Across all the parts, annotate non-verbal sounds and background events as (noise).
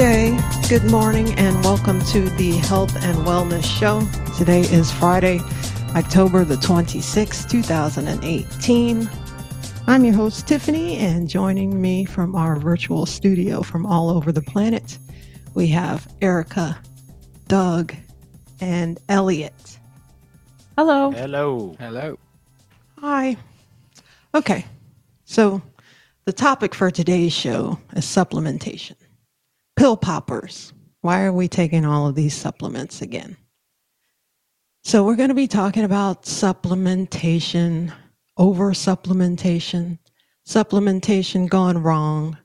day, good morning, and welcome to the Health and Wellness Show. Today is Friday, October the 26th, 2018. I'm your host, Tiffany, and joining me from our virtual studio from all over the planet, we have Erica, Doug, and Elliot. Hello. Hello. Hello. Hi. Okay, so the topic for today's show is supplementation. Pill poppers. Why are we taking all of these supplements again? So, we're going to be talking about supplementation, over supplementation, supplementation gone wrong,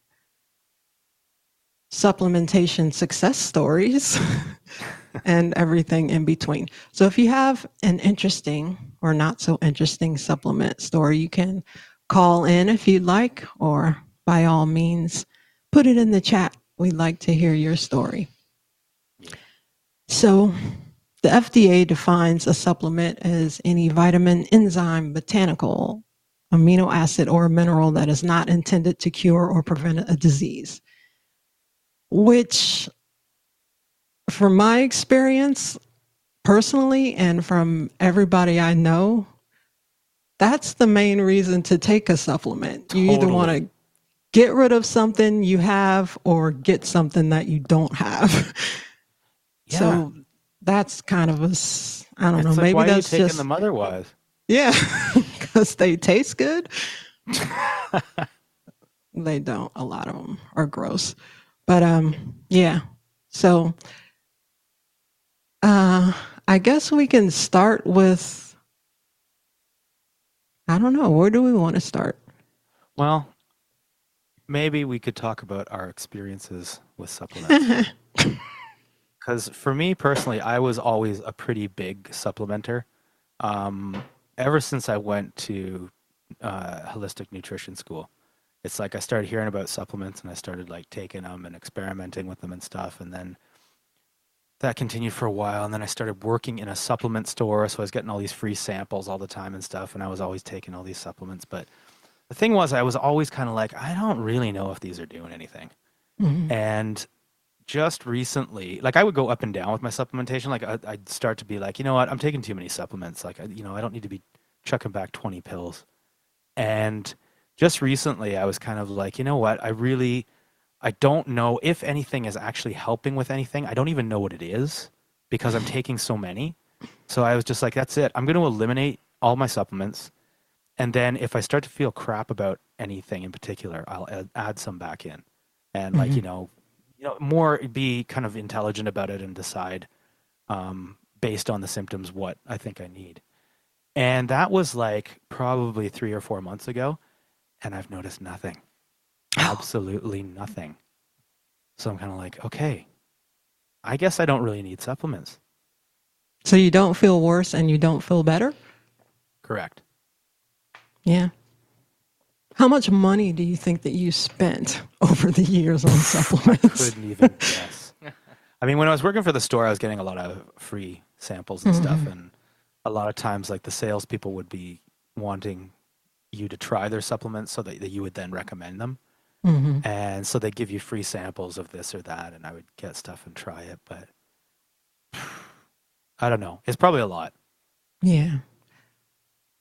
supplementation success stories, (laughs) and everything in between. So, if you have an interesting or not so interesting supplement story, you can call in if you'd like, or by all means, put it in the chat. We'd like to hear your story. So, the FDA defines a supplement as any vitamin, enzyme, botanical, amino acid, or mineral that is not intended to cure or prevent a disease. Which, from my experience personally, and from everybody I know, that's the main reason to take a supplement. You either want to get rid of something you have or get something that you don't have. (laughs) Yeah. So that's kind of a, I don't It's know, like, maybe why that's are you taking just, them otherwise? yeah, (laughs) because they taste good. (laughs) they don't. A lot of them are gross. But um, yeah. So uh, I guess we can start with. I don't know. Where do we want to start? Well, maybe we could talk about our experiences with supplements. (laughs) Because for me personally, I was always a pretty big supplementer. Um, ever since I went to uh, holistic nutrition school, it's like I started hearing about supplements and I started like taking them and experimenting with them and stuff. And then that continued for a while. And then I started working in a supplement store. So I was getting all these free samples all the time and stuff. And I was always taking all these supplements. But the thing was, I was always kind of like, I don't really know if these are doing anything. Mhm. And just recently, like I would go up and down with my supplementation. Like I- I'd start to be like, you know what, I'm taking too many supplements. Like, I, you know, I don't need to be chucking back 20 pills. And just recently, I was kind of like, you know what, I really, I don't know if anything is actually helping with anything. I don't even know what it is because I'm taking so many. So I was just like, that's it. I'm going to eliminate all my supplements. And then if I start to feel crap about anything in particular, I'll add, add some back in. And like, Mhm. you know, you know, more be kind of intelligent about it and decide um, based on the symptoms what I think I need. And that was like probably three or four months ago. And I've noticed nothing. Absolutely nothing. So I'm kind of like, okay, I guess I don't really need supplements. So you don't feel worse and you don't feel better? Correct. Yeah. How much money do you think that you spent (laughs) over the years on (laughs) supplements? Couldn't even guess. I mean, when I was working for the store, I was getting a lot of free samples and stuff, and a lot of times, like the salespeople would be wanting you to try their supplements so that, that you would then recommend them, hmm and so they give you free samples of this or that, and I would get stuff and try it, but (sighs) I don't know. It's probably a lot. Yeah.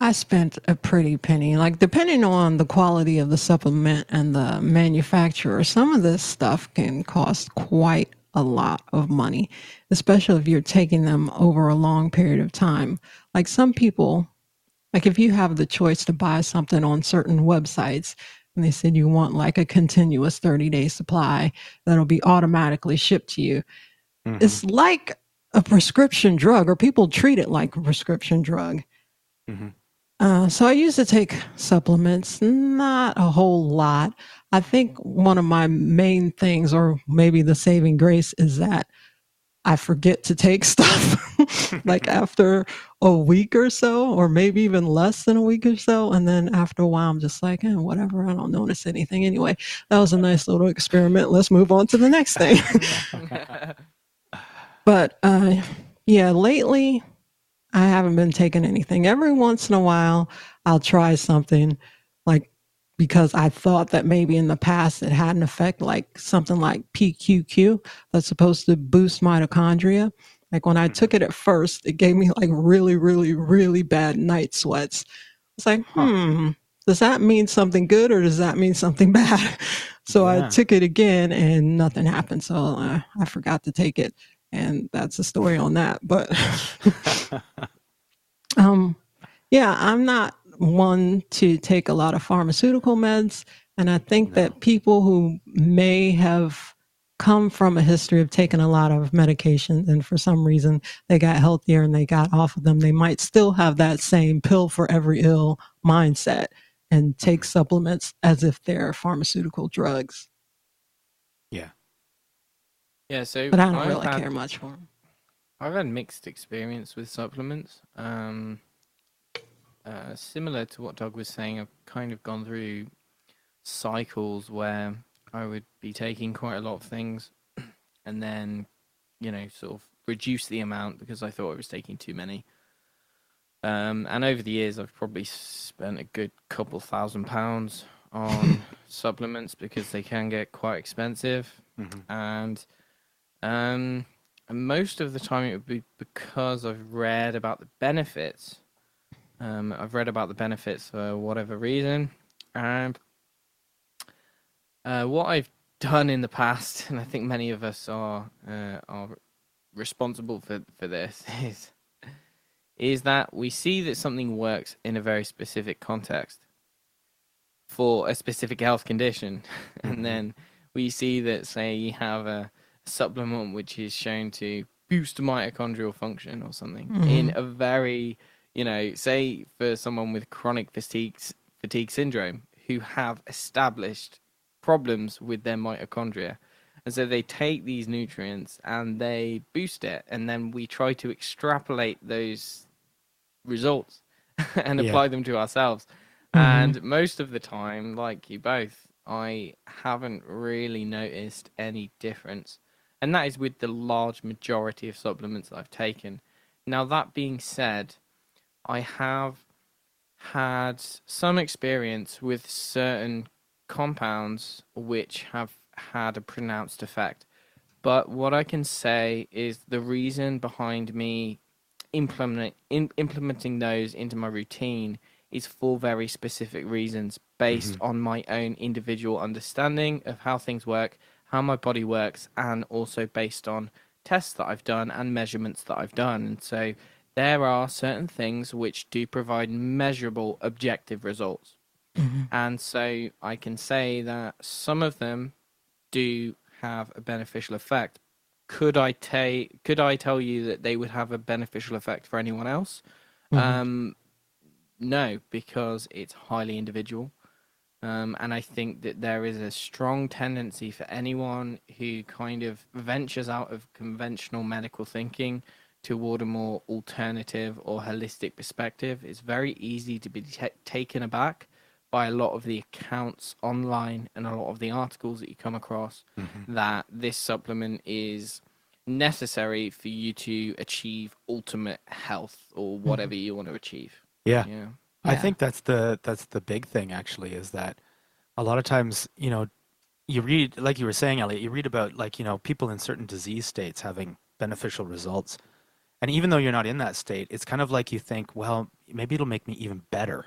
I spent a pretty penny. Like, depending on the quality of the supplement and the manufacturer, some of this stuff can cost quite a lot of money, especially if you're taking them over a long period of time. Like, some people, like, if you have the choice to buy something on certain websites, and they said you want like a continuous 30 day supply that'll be automatically shipped to you, Mhm. it's like a prescription drug, or people treat it like a prescription drug. Mhm. Uh, so I used to take supplements, not a whole lot. I think one of my main things, or maybe the saving grace, is that I forget to take (laughs) stuff like after a week or so, or maybe even less than a week or so. And then after a while, I'm just like, eh, whatever, I don't notice anything anyway. That was a nice little experiment. Let's move on to the next thing. (laughs) (laughs) But uh, yeah, lately I haven't been taking anything. Every once in a while, I'll try something. Like because I thought that maybe in the past it had an effect like something like PQQ that's supposed to boost mitochondria. Like when I took it at first, it gave me like really, really, really bad night sweats. It's like, hmm, does that mean something good or does that mean something (laughs) bad? So yeah. I took it again and nothing happened. So uh, I forgot to take it. And that's a story on that. But (laughs) um, yeah, I'm not one to take a lot of pharmaceutical meds. And I think no. that people who may have come from a history of taking a lot of medication and for some reason they got healthier and they got off of them, they might still have that same pill for every ill mindset and take mm-hmm. supplements as if they're pharmaceutical drugs. Yeah. So but I don't I've really had, care much for them. I've had mixed experience with supplements. Um, uh, similar to what Doug was saying, I've kind of gone through cycles where I would be taking quite a lot of things and then, you know, sort of reduce the amount because I thought I was taking too many. Um, and over the years, I've probably spent a good couple thousand pounds on (laughs) supplements because they can get quite expensive. Mm-hmm. And um, most of the time, it would be because I've read about the benefits. Um, I've read about the benefits for whatever reason, and uh, what I've done in the past, (laughs) and I think many of us are uh, are responsible for for this, (laughs) is is that we see that something works in a very specific context for a specific health condition, (laughs) and mm-hmm. then we see that say you have a supplement which is shown to boost mitochondrial function or something mm-hmm. in a very you know, say for someone with chronic fatigue fatigue syndrome who have established problems with their mitochondria. And so they take these nutrients and they boost it, and then we try to extrapolate those results (laughs) and yeah. apply them to ourselves. Mm-hmm. And most of the time, like you both, I haven't really noticed any difference. And that is with the large majority of supplements I've taken. Now, that being said, I have had some experience with certain compounds which have had a pronounced effect. But what I can say is the reason behind me implement, in, implementing those into my routine is for very specific reasons based mm-hmm. on my own individual understanding of how things work, how my body works, and also based on tests that I've done and measurements that I've done. And so there are certain things which do provide measurable objective results. Mm-hmm. And so I can say that some of them do have a beneficial effect. Could I take could I tell you that they would have a beneficial effect for anyone else? Mm-hmm. Um, no, because it's highly individual. Um, and I think that there is a strong tendency for anyone who kind of ventures out of conventional medical thinking toward a more alternative or holistic perspective, it's very easy to be t- taken aback by a lot of the accounts online and a lot of the articles that you come across mm-hmm. that this supplement is necessary for you to achieve ultimate health or mm-hmm. whatever mm-hmm. you want to achieve. Yeah. yeah. I think that's the that's the big thing actually is that a lot of times, you know, you read like you were saying, Elliot, you read about like, you know, people in certain disease states having beneficial results and even though you're not in that state, it's kind of like you think, well, maybe it'll make me even better.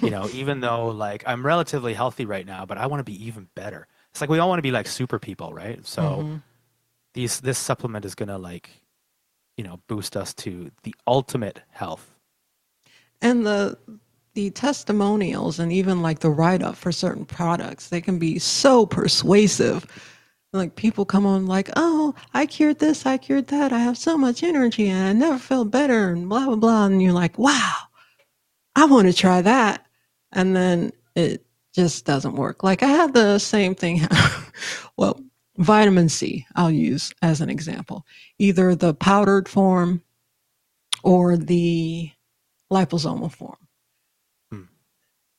you know, (laughs) even though like I'm relatively healthy right now, but I want to be even better. It's like we all want to be like super people, right? So mm-hmm. these this supplement is gonna like, you know, boost us to the ultimate health. And the the testimonials and even like the write up for certain products, they can be so persuasive. Like people come on like oh i cured this i cured that i have so much energy and i never felt better and blah blah blah and you're like wow i want to try that. And then it just doesn't work. Like i had the same thing (laughs) well vitamin c i'll use as an example. Either the powdered form or the liposomal form hmm.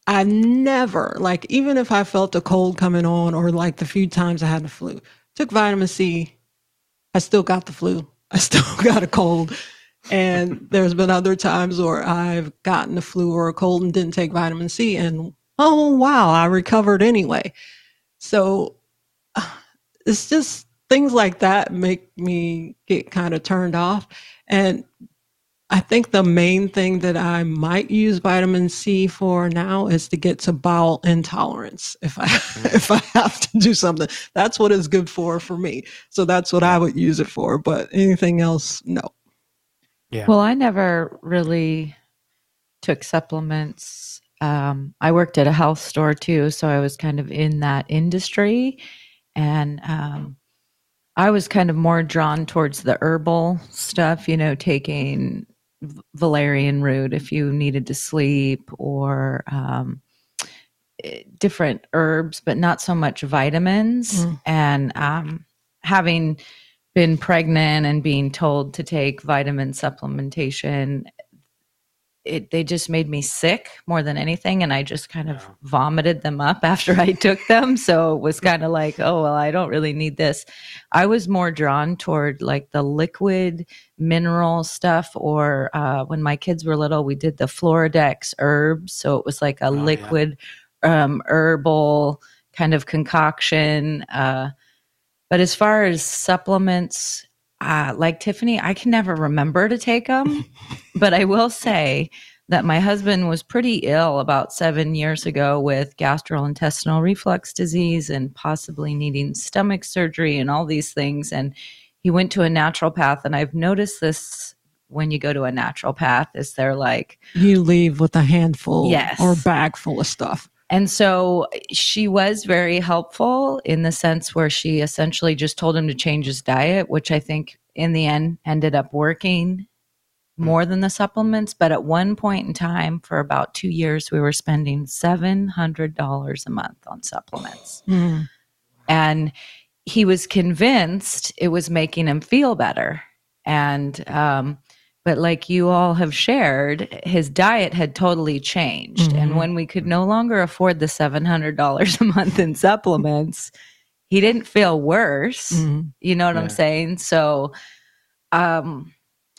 I never, like, even if I felt a cold coming on or like the few times I had the flu, took vitamin C, I still got the flu. I (laughs) still got a cold. And there's been other times where I've gotten the flu or a cold and didn't take vitamin C and oh, wow, I recovered anyway. So (sighs) it's just things like that make me get kind of turned off. And I think the main thing that I might use vitamin C for now is to get to bowel intolerance. If I (laughs) if I have to do something, that's what it's good for for me. So that's what I would use it for. But anything else, no. Yeah. Well, I never really took supplements. Um, I worked at a health store too, so I was kind of in that industry, and um, I was kind of more drawn towards the herbal stuff. You know, taking valerian root if you needed to sleep or um, eh, different herbs, but not so much vitamins. Mm. And um, having been pregnant and being told to take vitamin supplementation it they just made me sick more than anything and i just kind of vomited them up (laughs) after i took them. So it was (laughs) kind of like oh well i don't really need this. I was more drawn toward like the liquid mineral stuff or uh, when my kids were little we did the Floradix herbs. So it was like a oh, liquid yeah. um, herbal kind of concoction uh, but as far as supplements uh, like Tiffany, I can never remember to take them, (laughs) but I will say that my husband was pretty ill about seven years ago with gastrointestinal reflux disease and possibly needing stomach surgery and all these things. And he went to a naturopath, and I've noticed this when you go to a naturopath is they're like you leave with a handful yes. or bag full of stuff and so she was very helpful in the sense where she essentially just told him to change his diet, which I think in the end ended up working more than the supplements. But at one point in time, for about two years, we were spending $700 a month on supplements. Mm. And he was convinced it was making him feel better. And um, but like you all have shared, his diet had totally changed. Mm-hmm. And when we could no longer afford the $700 (laughs) a month in supplements, he didn't feel worse. Mm-hmm. You know what yeah. I'm saying? So, um,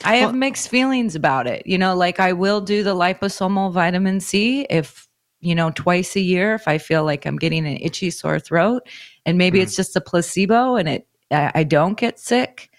I have well, mixed feelings about it. You know, like I will do the liposomal vitamin C if, you know, twice a year if I feel like I'm getting an itchy sore throat. And maybe mm-hmm. it's just a placebo and it I, I don't get sick.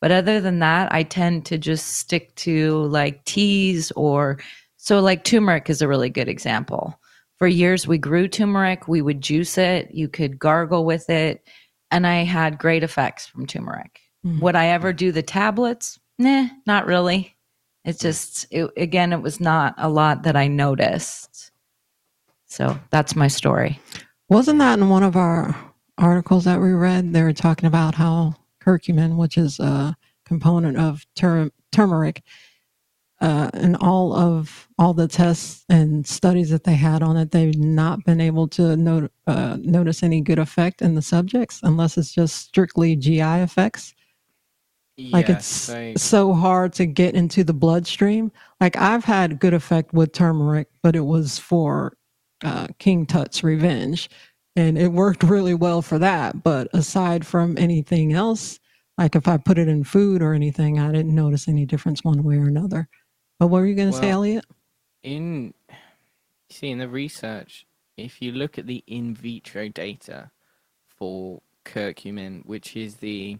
But other than that, I tend to just stick to like teas or so like turmeric is a really good example. For years we grew turmeric, we would juice it, you could gargle with it, and I had great effects from turmeric. Mm-hmm. Would I ever do the tablets? Nah, not really. It's just it, again, it was not a lot that I noticed. So that's my story. Wasn't that in one of our articles that we read? They were talking about how curcumin, which is a component of tur- turmeric. Uh, and all of all the tests and studies that they had on it, they've not been able to not, uh, notice any good effect in the subjects unless it's just strictly GI effects. Yes, like it's I... so hard to get into the bloodstream. Like I've had good effect with turmeric, but it was for uh, King Tut's revenge, and it worked really well for that. But aside from anything else, like if I put it in food or anything, I didn't notice any difference one way or another. But what were you going to well, say, Elliot? In see in the research, if you look at the in vitro data for curcumin, which is the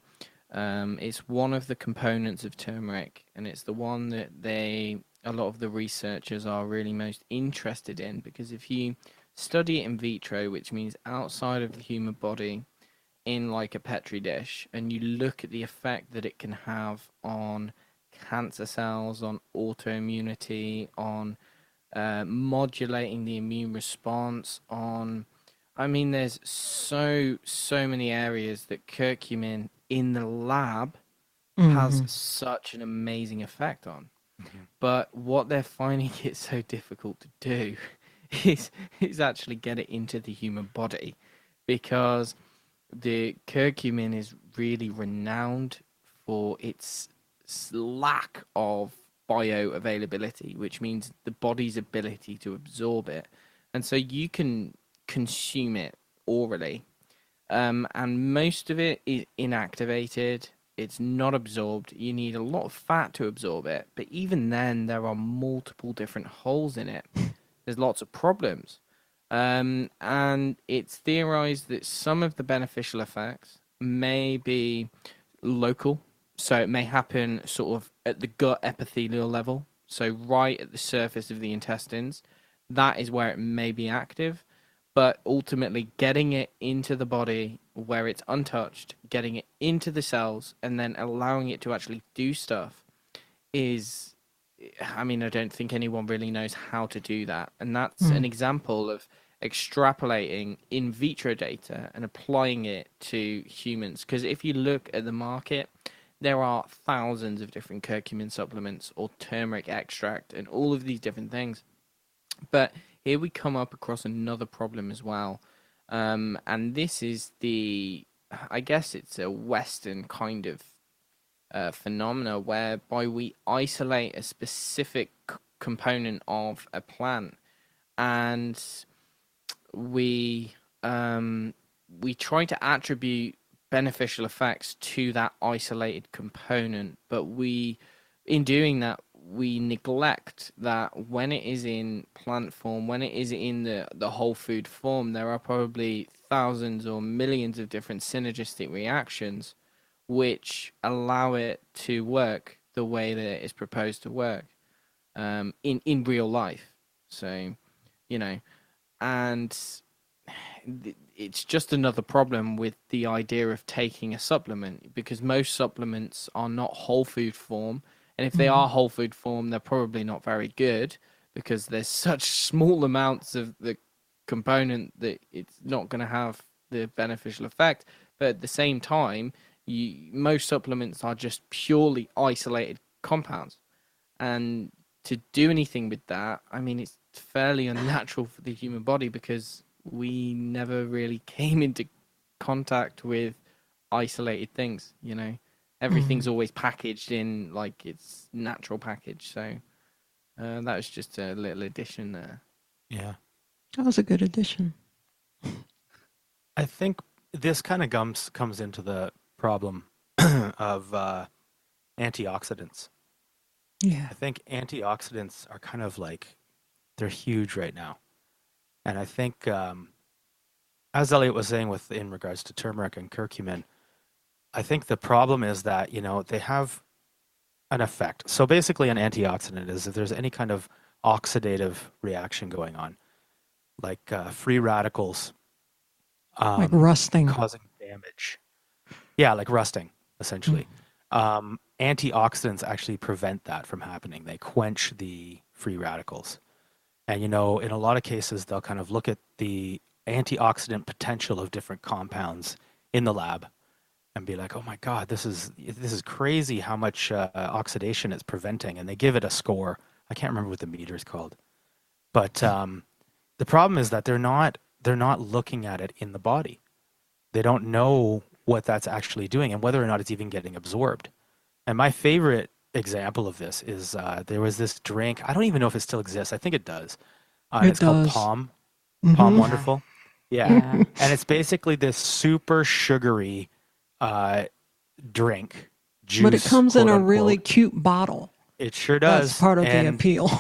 um, it's one of the components of turmeric, and it's the one that they a lot of the researchers are really most interested in because if you study it in vitro, which means outside of the human body, in like a petri dish, and you look at the effect that it can have on cancer cells, on autoimmunity, on uh, modulating the immune response, on I mean, there's so so many areas that curcumin in the lab mm-hmm. has such an amazing effect on. Mm-hmm. But what they're finding it so difficult to do (laughs) is is actually get it into the human body because the curcumin is really renowned for its lack of bioavailability, which means the body's ability to absorb it. And so you can consume it orally. Um, and most of it is inactivated. It's not absorbed. You need a lot of fat to absorb it. But even then, there are multiple different holes in it. (laughs) There's lots of problems. Um, and it's theorized that some of the beneficial effects may be local. So it may happen sort of at the gut epithelial level. So right at the surface of the intestines. That is where it may be active. But ultimately, getting it into the body where it's untouched, getting it into the cells, and then allowing it to actually do stuff is I mean, I don't think anyone really knows how to do that. And that's mm. an example of extrapolating in vitro data and applying it to humans. Because if you look at the market, there are thousands of different curcumin supplements or turmeric extract and all of these different things. But here we come up across another problem as well. Um, and this is the, I guess it's a Western kind of uh, phenomena whereby we isolate a specific component of a plant and we um, we try to attribute beneficial effects to that isolated component but we in doing that we neglect that when it is in plant form when it is in the the whole food form there are probably thousands or millions of different synergistic reactions which allow it to work the way that it is proposed to work um, in in real life. So, you know, and it's just another problem with the idea of taking a supplement because most supplements are not whole food form, and if they mm-hmm. are whole food form, they're probably not very good because there's (laughs) such small amounts of the component that it's not going to have the beneficial effect. But at the same time, you, most supplements are just purely isolated compounds, and to do anything with that, I mean, it's fairly unnatural for the human body because we never really (laughs) came into contact with isolated things. You know, everything's mm. always packaged in like its natural package. So uh, that was just a little addition there. Yeah, that was a good addition. I think this kind of comes comes into the problem (clears throat) of uh, antioxidants. Yeah. I think antioxidants are kind of like they're huge right now. And I think um, as Elliot was saying with in regards to turmeric and curcumin, I think the problem is that, you know, they have an effect. So basically an antioxidant is if there's any kind of oxidative reaction going on, like uh, free radicals um, like rusting causing damage yeah, like rusting, essentially. Mm. Um, antioxidants actually prevent that from happening. They quench the free radicals. And, you know, in a lot of cases, they'll kind of look at the antioxidant potential of different compounds in the lab and be like, "Oh my God, this is this is crazy how much uh, oxidation it's preventing," and they give it a score. I can't remember what the meter is called, but um, the problem is that they're not they're not looking at it in the body. They don't know what that's actually doing and whether or not it's even getting absorbed. And my favorite example of this is uh, there was this drink. I don't even know if it still exists. I think it does. Uh, it it's does. called POM. Mm-hmm. POM Wonderful. Yeah. yeah. (laughs) and it's basically this super sugary uh, drink. Juice, but it comes in a unquote. really cute bottle. It sure does. That's part of and the appeal.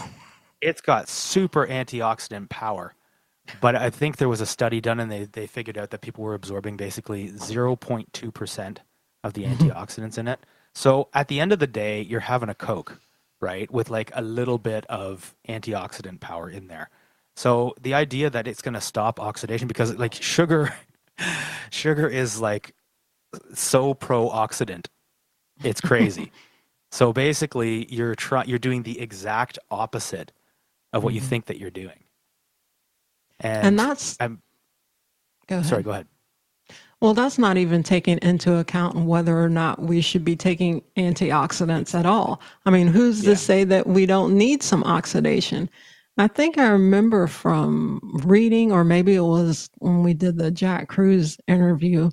It's got super antioxidant power but I think there was a study done and they, they figured out that people were absorbing basically 0.2% of the mm-hmm. antioxidants in it. So at the end of the day, you're having a Coke, right? With like a little bit of antioxidant power in there. So the idea that it's going to stop oxidation because like sugar, (laughs) sugar is like so pro-oxidant. It's crazy. (laughs) so basically you're trying, you're doing the exact opposite of what mm-hmm. you think that you're doing. And, and that's I'm go ahead. sorry, go ahead. Well, that's not even taking into account whether or not we should be taking antioxidants at all. I mean, who's yeah. to say that we don't need some oxidation? I think I remember from reading, or maybe it was when we did the Jack Kruse interview,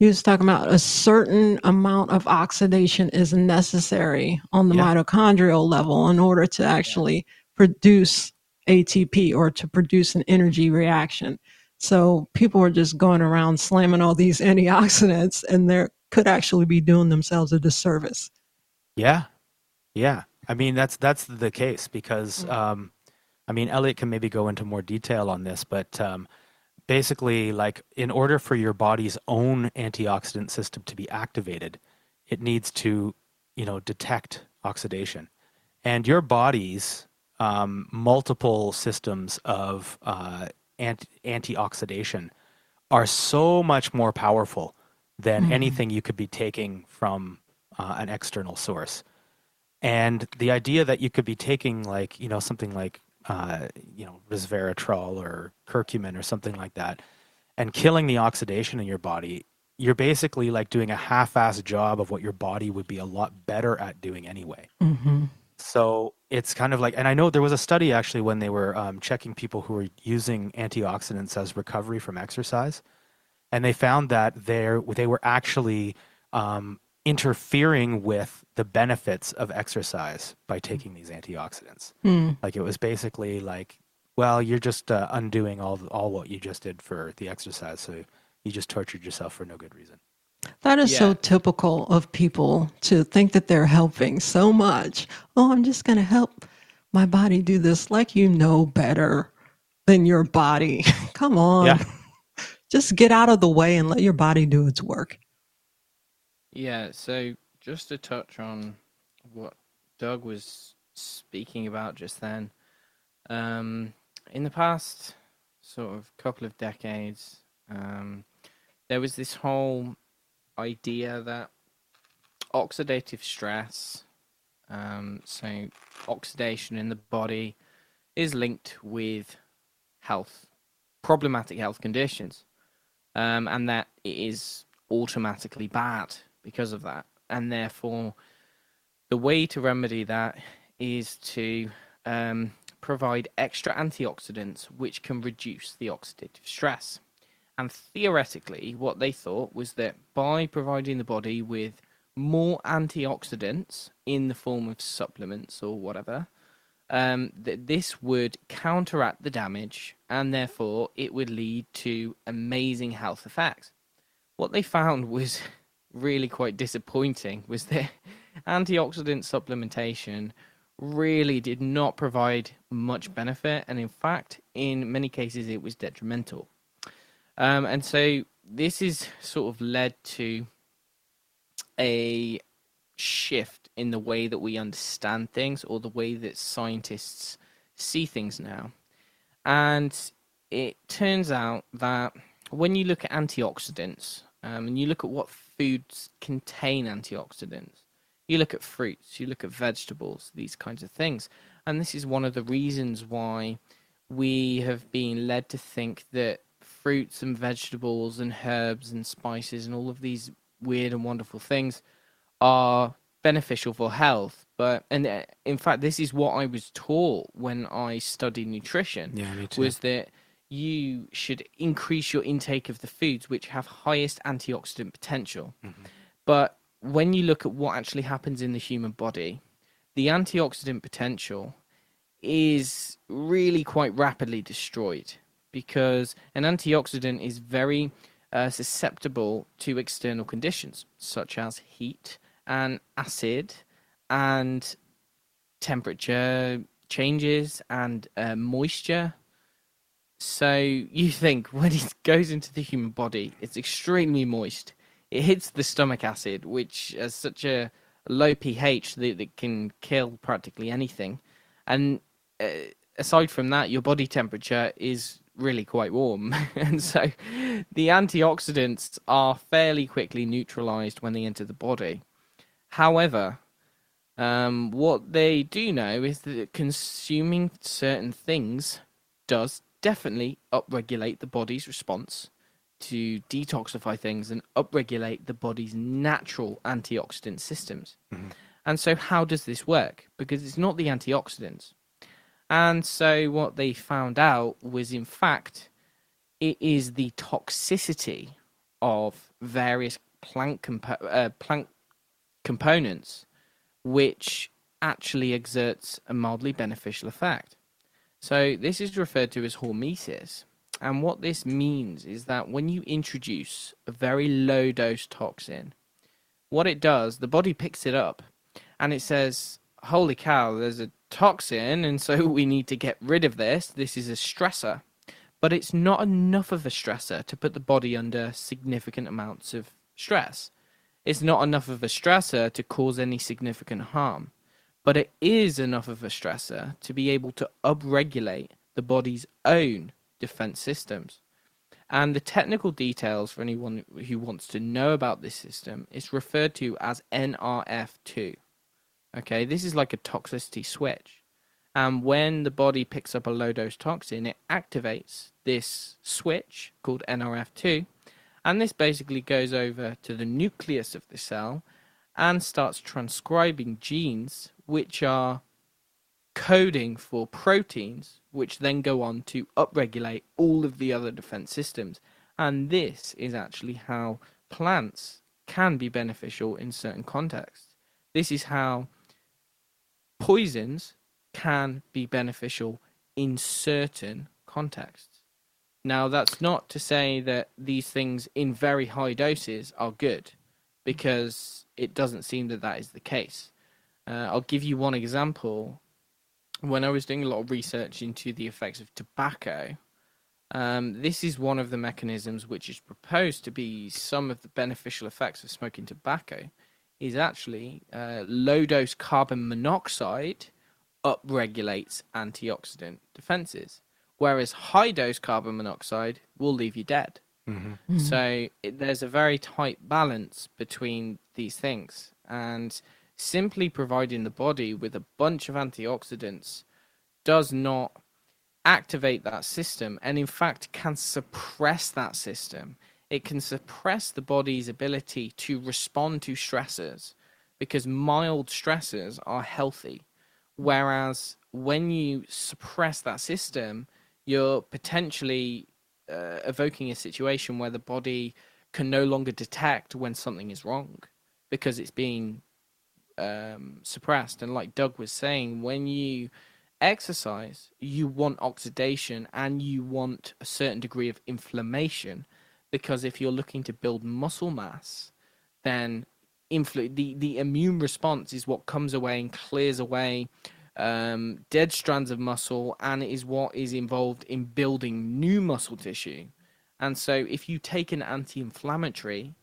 he was talking about a certain amount of oxidation is necessary on the yeah. mitochondrial level in order to actually produce ATP or to produce an energy reaction. So people are just going around slamming all these (laughs) antioxidants and they could actually be doing themselves a disservice. Yeah. Yeah. I mean that's that's the case because mm. um, I mean, Elliot can maybe go into more detail on this, but um, basically, like in order for your body's own antioxidant system to be activated, it needs to, you know, detect oxidation, and your body's um, multiple systems of uh, anti- antioxidation are so much more powerful than mm-hmm. anything you could be taking from uh, an external source. And the idea that you could be taking like you know something like uh, you know resveratrol or curcumin or something like that, and killing the oxidation in your body, you're basically like doing a half-assed job of what your body would be a lot better at doing anyway. Mm-hmm. So it's kind of like, and I know there was a study actually when they were um, checking people who were using antioxidants as recovery from exercise, and they found that they they were actually um, interfering with the benefits of exercise by taking these antioxidants. Mm. Like it was basically like, well, you're just uh, undoing all all what you just did for the exercise, so you just tortured yourself for no good reason. That is yeah. so typical of people to think that they're helping so much. Oh, I'm just going to help my body do this like you know better than your body. (laughs) Come on. Yeah. (laughs) just get out of the way and let your body do its work. Yeah, so just to touch on what Doug was speaking about just then, um, in the past sort of couple of decades, um, there was this whole idea that oxidative stress, um, so oxidation in the body, is linked with health, problematic health conditions, um, and that it is automatically bad because of that. And therefore, the way to remedy that is to um, provide extra antioxidants which can reduce the oxidative stress. And theoretically, what they thought was that by providing the body with more antioxidants in the form of supplements or whatever, um, that this would counteract the damage and therefore it would lead to amazing health effects. What they found was (laughs) really quite disappointing was that (laughs) antioxidant supplementation really did not provide much benefit, and in fact, in many cases, it was detrimental. Um, and so this is sort of led to a shift in the way that we understand things or the way that scientists see things now. And it turns out that when you look at antioxidants um, and you look at what foods contain antioxidants. You look at fruits, you look at vegetables, these kinds of things. And this is one of the reasons why we have been led to think that fruits and vegetables and herbs and spices and all of these weird and wonderful things are beneficial for health. But and uh, in fact, this is what I was taught when I studied nutrition. Yeah, me too. Was that you should increase your intake of the foods which have highest antioxidant potential. Mm-hmm. But when you look at what actually happens in the human body, the antioxidant potential is really quite rapidly destroyed because an antioxidant is very uh, susceptible to external conditions such as heat and acid and temperature changes and uh, moisture so you think (laughs) when it goes into the human body, it's extremely moist. It hits the stomach acid, which has such a low pH that it can kill practically anything. And uh, aside from that, your body temperature is really quite warm. (laughs) and so the antioxidants are fairly quickly neutralized when they enter the body. However, um, what they do know is that consuming certain things does definitely upregulate the body's response to detoxify things and upregulate the body's natural antioxidant systems. Mm-hmm. And so, how does this work? Because it's not the antioxidants. And so, what they found out was, in fact, it is the toxicity of various plant, compo- uh, plant components which actually exerts a mildly beneficial effect. So this is referred to as hormesis. And what this means is that when you introduce a very low dose toxin, what it does, the body picks it up and it says, Holy cow, there's a toxin, and so (laughs) we need to get rid of this. This is a stressor, but it's not enough of a stressor to put the body under significant amounts of stress. It's not enough of a stressor to cause any significant harm, but it is enough of a stressor to be able to upregulate the body's own defense systems. And the technical details for anyone who wants to know about this system is referred to as NRF2. Okay, this is like a toxicity switch. And when the body picks up a low dose toxin, it activates this switch called NRF2. And this basically goes over to the nucleus of the cell and starts transcribing genes which are coding for proteins, which then go on to upregulate all of the other defense systems. And this is actually how plants can be beneficial in certain contexts. This is how poisons can be beneficial in certain contexts. Now, that's not to say that these things in very high doses are good, because it doesn't seem that that is the case. Uh, I'll give you one example when I was doing a lot of research into the effects of tobacco, um, this is one of the mechanisms which is proposed to be some of the beneficial effects of smoking tobacco. Is actually uh, low dose carbon monoxide upregulates antioxidant defenses, whereas high dose carbon monoxide will leave you dead. Mm-hmm. Mm-hmm. So it, there's a very tight balance between these things, and simply providing the body with a bunch of antioxidants does not activate that system and in fact can suppress that system it can suppress the body's ability to respond to stressors because mild stressors are healthy whereas when you suppress that system you're potentially uh, evoking a situation where the body can no longer detect when something is wrong because it's being um, suppressed. And like Doug was saying, when you exercise, you want oxidation and you want a certain degree of inflammation because if you're looking to build muscle mass, then infl- the, the immune response is what comes away and clears away um, dead strands of muscle and is what is involved in building new muscle tissue. And so, if you take an anti-inflammatory,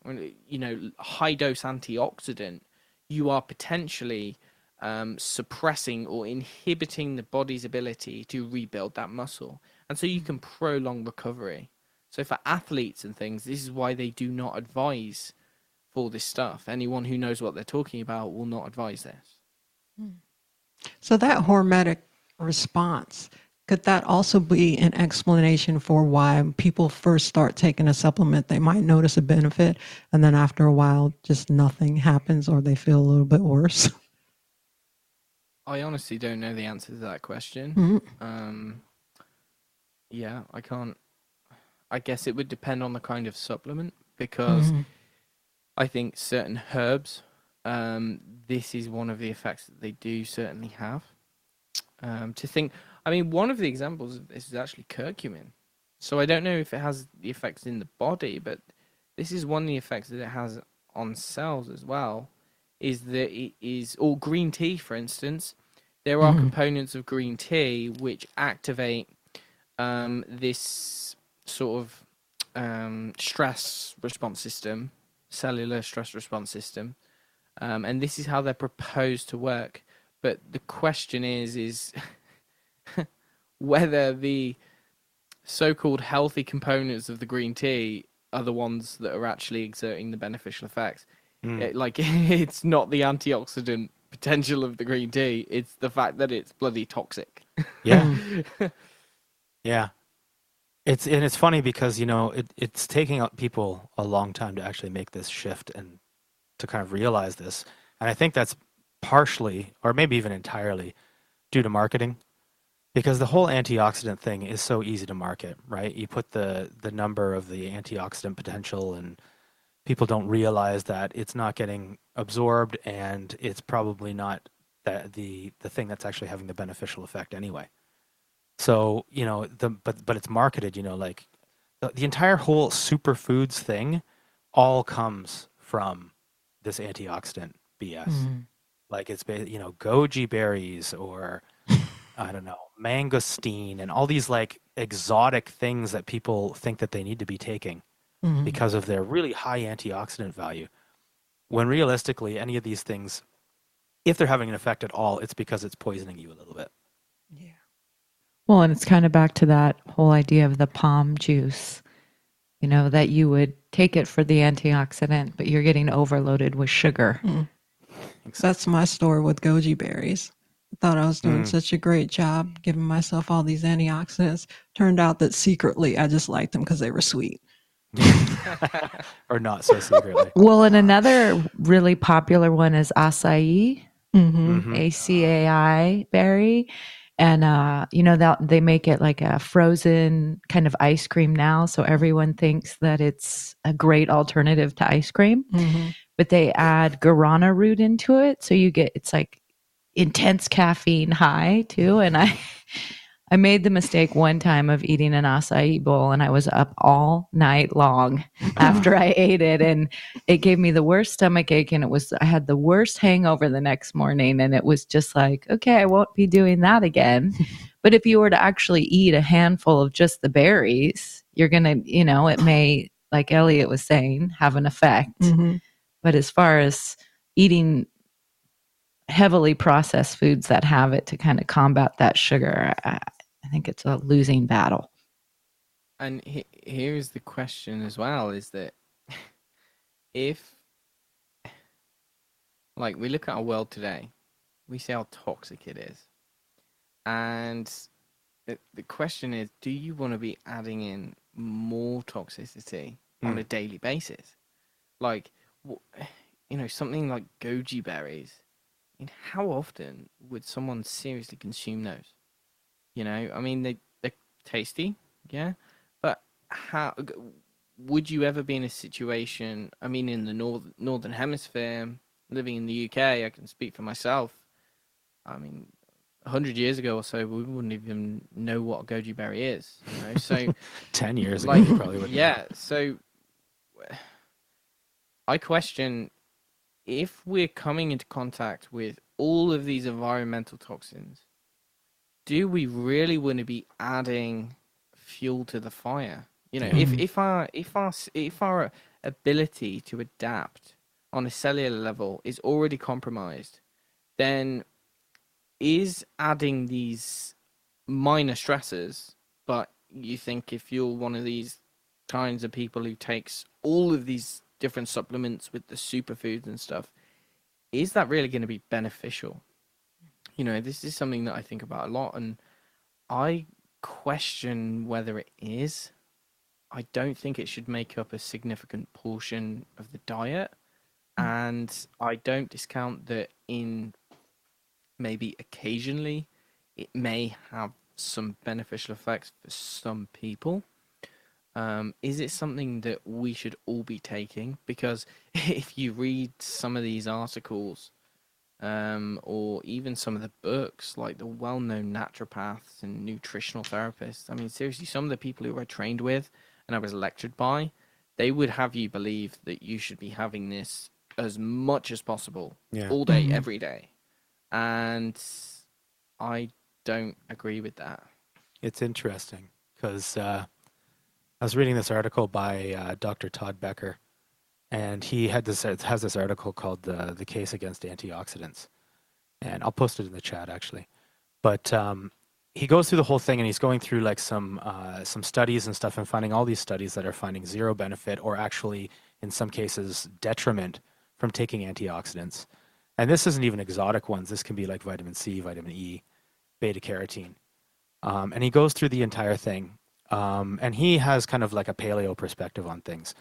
you know, high dose antioxidant, you are potentially um, suppressing or inhibiting the body's ability to rebuild that muscle. And so you can prolong recovery. So for athletes and things, this is why they do not advise for this stuff. Anyone who knows what they're talking about will not advise this. Hmm. So that hormetic response, could that also be an explanation for why people first start taking a supplement? They might notice a benefit, and then after a while, just nothing happens, or they feel a little bit worse. (laughs) I honestly don't know the answer to that question. Mm-hmm. Um, yeah, I can't. I guess it would depend on the kind of supplement because mm-hmm. I think certain herbs, um, this is one of the effects that they do certainly have. Um, to think, I mean, one of the examples of this is actually curcumin. So I don't know if it has the effects in the body, but this is one of the effects that it has on cells as well. Is that it is, or green tea, for instance, there are mm. components of green tea which activate um, this sort of um, stress response system, cellular stress response system, um, and this is how they're proposed to work. But the question is, is (laughs) whether the so-called healthy components of the green tea are the ones that are actually exerting the beneficial effects. Mm. It, like (laughs) it's not the antioxidant potential of the green tea; it's the fact that it's bloody toxic. Yeah, (laughs) yeah. It's and it's funny because you know it, it's taking people a long time to actually make this shift and to kind of realize this, and I think that's partially, or maybe even entirely, due to marketing because the whole antioxidant thing is so easy to market, right? You put the the number of the antioxidant potential and people don't realize that it's not getting absorbed and it's probably not the the the thing that's actually having the beneficial effect anyway. So, you know, the but but it's marketed, you know, like the, the entire whole superfoods thing all comes from this antioxidant BS. Mm. Mm-hmm. Like it's you know, goji berries or (laughs) I don't know, mangosteen and all these like exotic things that people think that they need to be taking mm-hmm. because of their really high antioxidant value. When realistically, any of these things, if they're having an effect at all, it's because it's poisoning you a little bit. Yeah. Well, and it's kind of back to that whole idea of the POM juice, you know, that you would take it for the antioxidant, but you're getting overloaded with sugar. Mm. That's my story with goji berries. I thought I was doing mm. such a great job giving myself all these antioxidants. Turned out that secretly I just liked them because they were sweet. (laughs) or not so secretly. Well, and another really popular one is acai, mm-hmm. mm-hmm. A C A I berry. And, uh, you know, that they make it like a frozen kind of ice cream now. So everyone thinks that it's a great alternative to ice cream. Mm-hmm. But they add guarana root into it. So you get, it's like intense caffeine high too. And I, (laughs) I made the mistake one time of eating an acai bowl and I was up all night long (laughs) after I ate it and it gave me the worst stomach ache and it was I had the worst hangover the next morning and it was just like okay I won't be doing that again. (laughs) but if you were to actually eat a handful of just the berries, you're going to, you know, it may like Elliot was saying have an effect. Mm-hmm. But as far as eating heavily processed foods that have it to kind of combat that sugar, I, I think it's a losing battle. And he, here's the question as well: is that (laughs) if, like, we look at our world today, we see how toxic it is, and the the question is: Do you want to be adding in more toxicity mm. on a hmm. daily basis? Like, (sighs) you know, something like goji berries I mean, how often would someone seriously consume those? You know, I mean, they they're tasty, yeah, but how would you ever be in a situation? I mean, in the north northern hemisphere, living in the UK, I can speak for myself. I mean, hundred years ago or so, we wouldn't even know what a goji berry is. You know, so (laughs) ten years like, ago, probably would. Yeah, so I question if we're coming into contact with all of these environmental toxins, do we really want to be adding fuel to the fire? You know, mm. if, if our if our if our ability to adapt on a cellular level is already compromised, then is adding these minor stressors, but you think if you're one of these kinds of people who takes all of these different supplements with the superfoods and stuff, is that really going to be beneficial? You know, this is something that I think about a lot, and I question whether it is. I don't think it should make up a significant portion of the diet. Mm. And I don't discount that in maybe occasionally it may have some beneficial effects for some people. Um, is it something that we should all be taking? Because (laughs) if you read some of these articles, um, or even some of the books, like the well known naturopaths and nutritional therapists, I mean, seriously, some of the people who I trained with and I was lectured by, they would have you believe that you should be having this as much as possible yeah. all day, mm-hmm. every day. And I don't agree with that. It's interesting because uh, I was reading this article by uh, Dr. Todd Becker, and he had this has this article called the the case against antioxidants, and I'll post it in the chat actually. But um, he goes through the whole thing, and he's going through like some uh, some studies and stuff, and finding all these studies that are finding zero benefit, or actually in some cases detriment from taking antioxidants. And this isn't even exotic ones. This can be like vitamin C, vitamin E, beta carotene. Um, and he goes through the entire thing um, and he has kind of like a paleo perspective on things.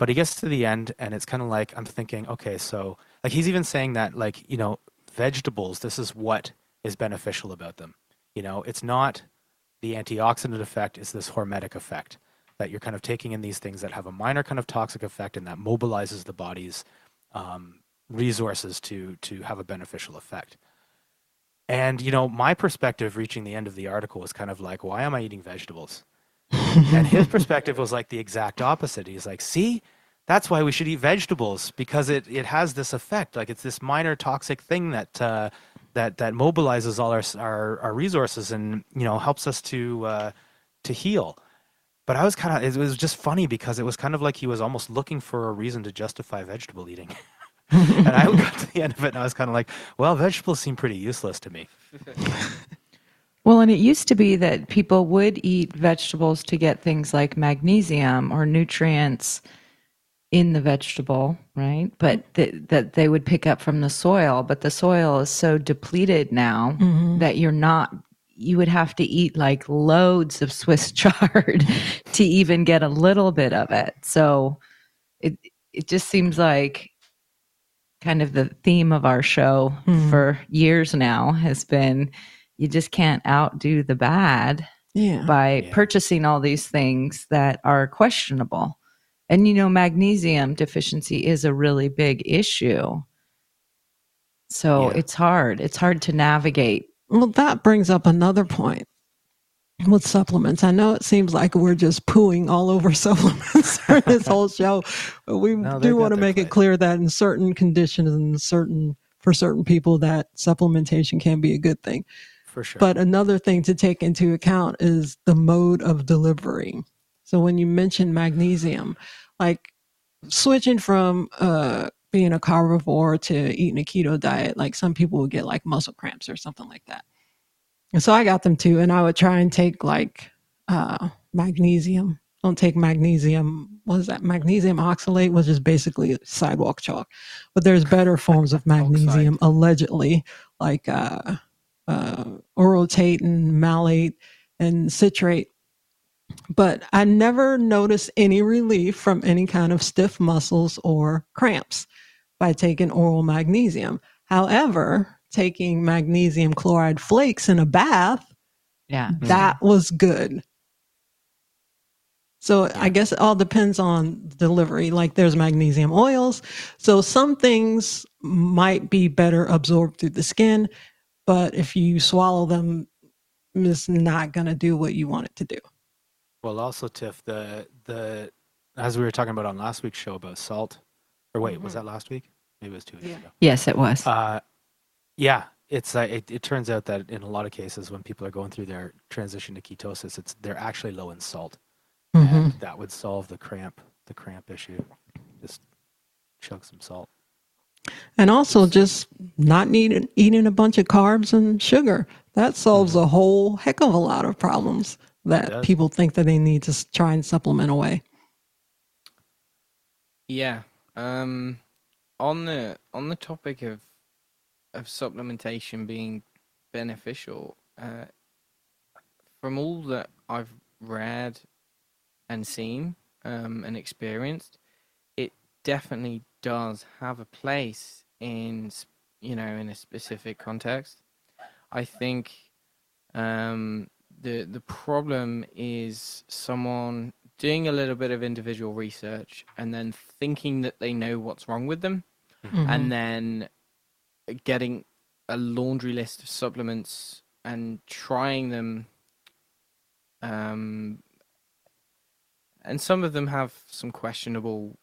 But he gets to the end and it's kind of like, I'm thinking, okay, so like he's even saying that, like, you know, vegetables, this is what is beneficial about them. You know, it's not the antioxidant effect, it's this hormetic effect that you're kind of taking in these things that have a minor kind of toxic effect and that mobilizes the body's um, resources to to have a beneficial effect. And you know, my perspective reaching the end of the article was kind of like, why am I eating vegetables? And his perspective was like the exact opposite. He's like, see, that's why we should eat vegetables because it, it has this effect. Like it's this minor toxic thing that uh, that that mobilizes all our, our, our resources and you know helps us to uh, to heal. But I was kind of it was just funny because it was kind of like he was almost looking for a reason to justify vegetable eating. (laughs) and I got to the end of it and I was kind of like, well, vegetables seem pretty useless to me. (laughs) Well, and it used to be that people would eat vegetables to get things like magnesium or nutrients in the vegetable, right? But th- that they would pick up from the soil. But the soil is so depleted now mm-hmm. that you're not, you would have to eat like loads of Swiss (laughs) chard to even get a little bit of it. So it, it just seems like kind of the theme of our show mm-hmm. for years now has been you just can't outdo the bad yeah. by yeah. purchasing all these things that are questionable. And you know, magnesium deficiency is a really big issue. So yeah. it's hard. It's hard to navigate. Well, that brings up another point with supplements. I know it seems like we're just pooing all over (laughs) supplements for this whole show, but we no, do want to make it clear that in certain conditions and certain for certain people that supplementation can be a good thing. For sure. But another thing to take into account is the mode of delivery. So when you mention magnesium, like switching from uh, being a carnivore to eating a keto diet, like some people would get like muscle cramps or something like that. And so I got them too, and I would try and take like uh, magnesium. Don't take magnesium. What is that? Magnesium oxalate, which is basically sidewalk chalk. But there's better forms of (laughs) magnesium, allegedly, like uh, uh, orotate and malate and citrate but I never noticed any relief from any kind of stiff muscles or cramps by taking oral magnesium. However, taking magnesium chloride flakes in a bath, yeah, that mm-hmm. was good. So yeah. I guess it all depends on delivery. Like there's magnesium oils. So some things might be better absorbed through the skin, but if you swallow them, it's not going to do what you want it to do. Well, also, Tiff, the the as we were talking about on last week's show about salt, or wait, mm-hmm. was that last week? Maybe it was two weeks yeah. ago. Yes, it was. Uh, yeah, it's uh, it, it turns out that in a lot of cases when people are going through their transition to ketosis, it's they're actually low in salt, mm-hmm. and that would solve the cramp the cramp issue. Just chug some salt. And also just not needing eating a bunch of carbs and sugar. That solves a whole heck of a lot of problems that people think that they need to try and supplement away. Yeah. Um, on the on the topic of of supplementation being beneficial, uh, from all that I've read and seen um, and experienced, it definitely does have a place in you know in a specific context. I think um, the the problem is someone doing a little bit of individual research and then thinking that they know what's wrong with them mm-hmm. and then getting a laundry list of supplements and trying them um and some of them have some questionable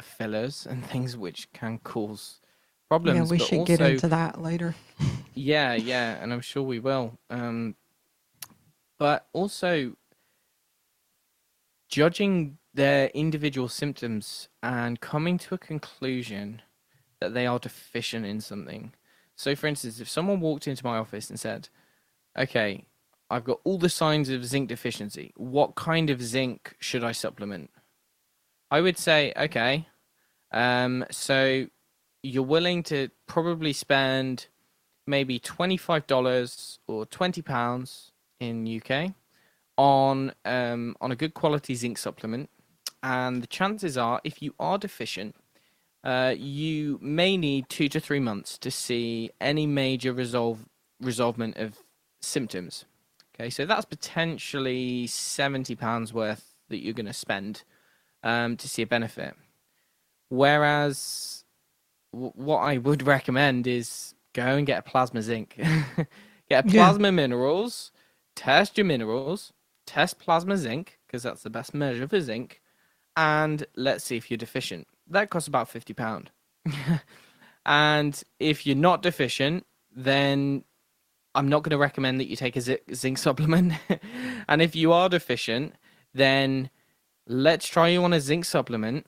fillers and things which can cause problems yeah we should also, get into that later (laughs) yeah yeah and i'm sure we will um but also judging their individual symptoms and coming to a conclusion that they are deficient in something. So, for instance, if someone walked into my office and said, Okay, I've got all the signs of zinc deficiency, what kind of zinc should I supplement? I would say, Okay, um, so you're willing to probably spend maybe $25 or £20 in UK on um, on a good quality zinc supplement, and the chances are, if you are deficient, uh, you may need two to three months to see any major resolve resolvement of symptoms. Okay, so that's potentially seventy pounds worth that you're going to spend um, to see a benefit. Whereas, w- what I would (laughs) recommend is go and get a plasma zinc, (laughs) get a plasma yeah. minerals test your minerals, test plasma zinc, because that's the best measure for zinc, and let's see if you're deficient. That costs about fifty pound. (laughs) and if you're not deficient, then I'm not going to recommend that you take a zinc supplement. and if you are deficient, then let's try you on a zinc supplement,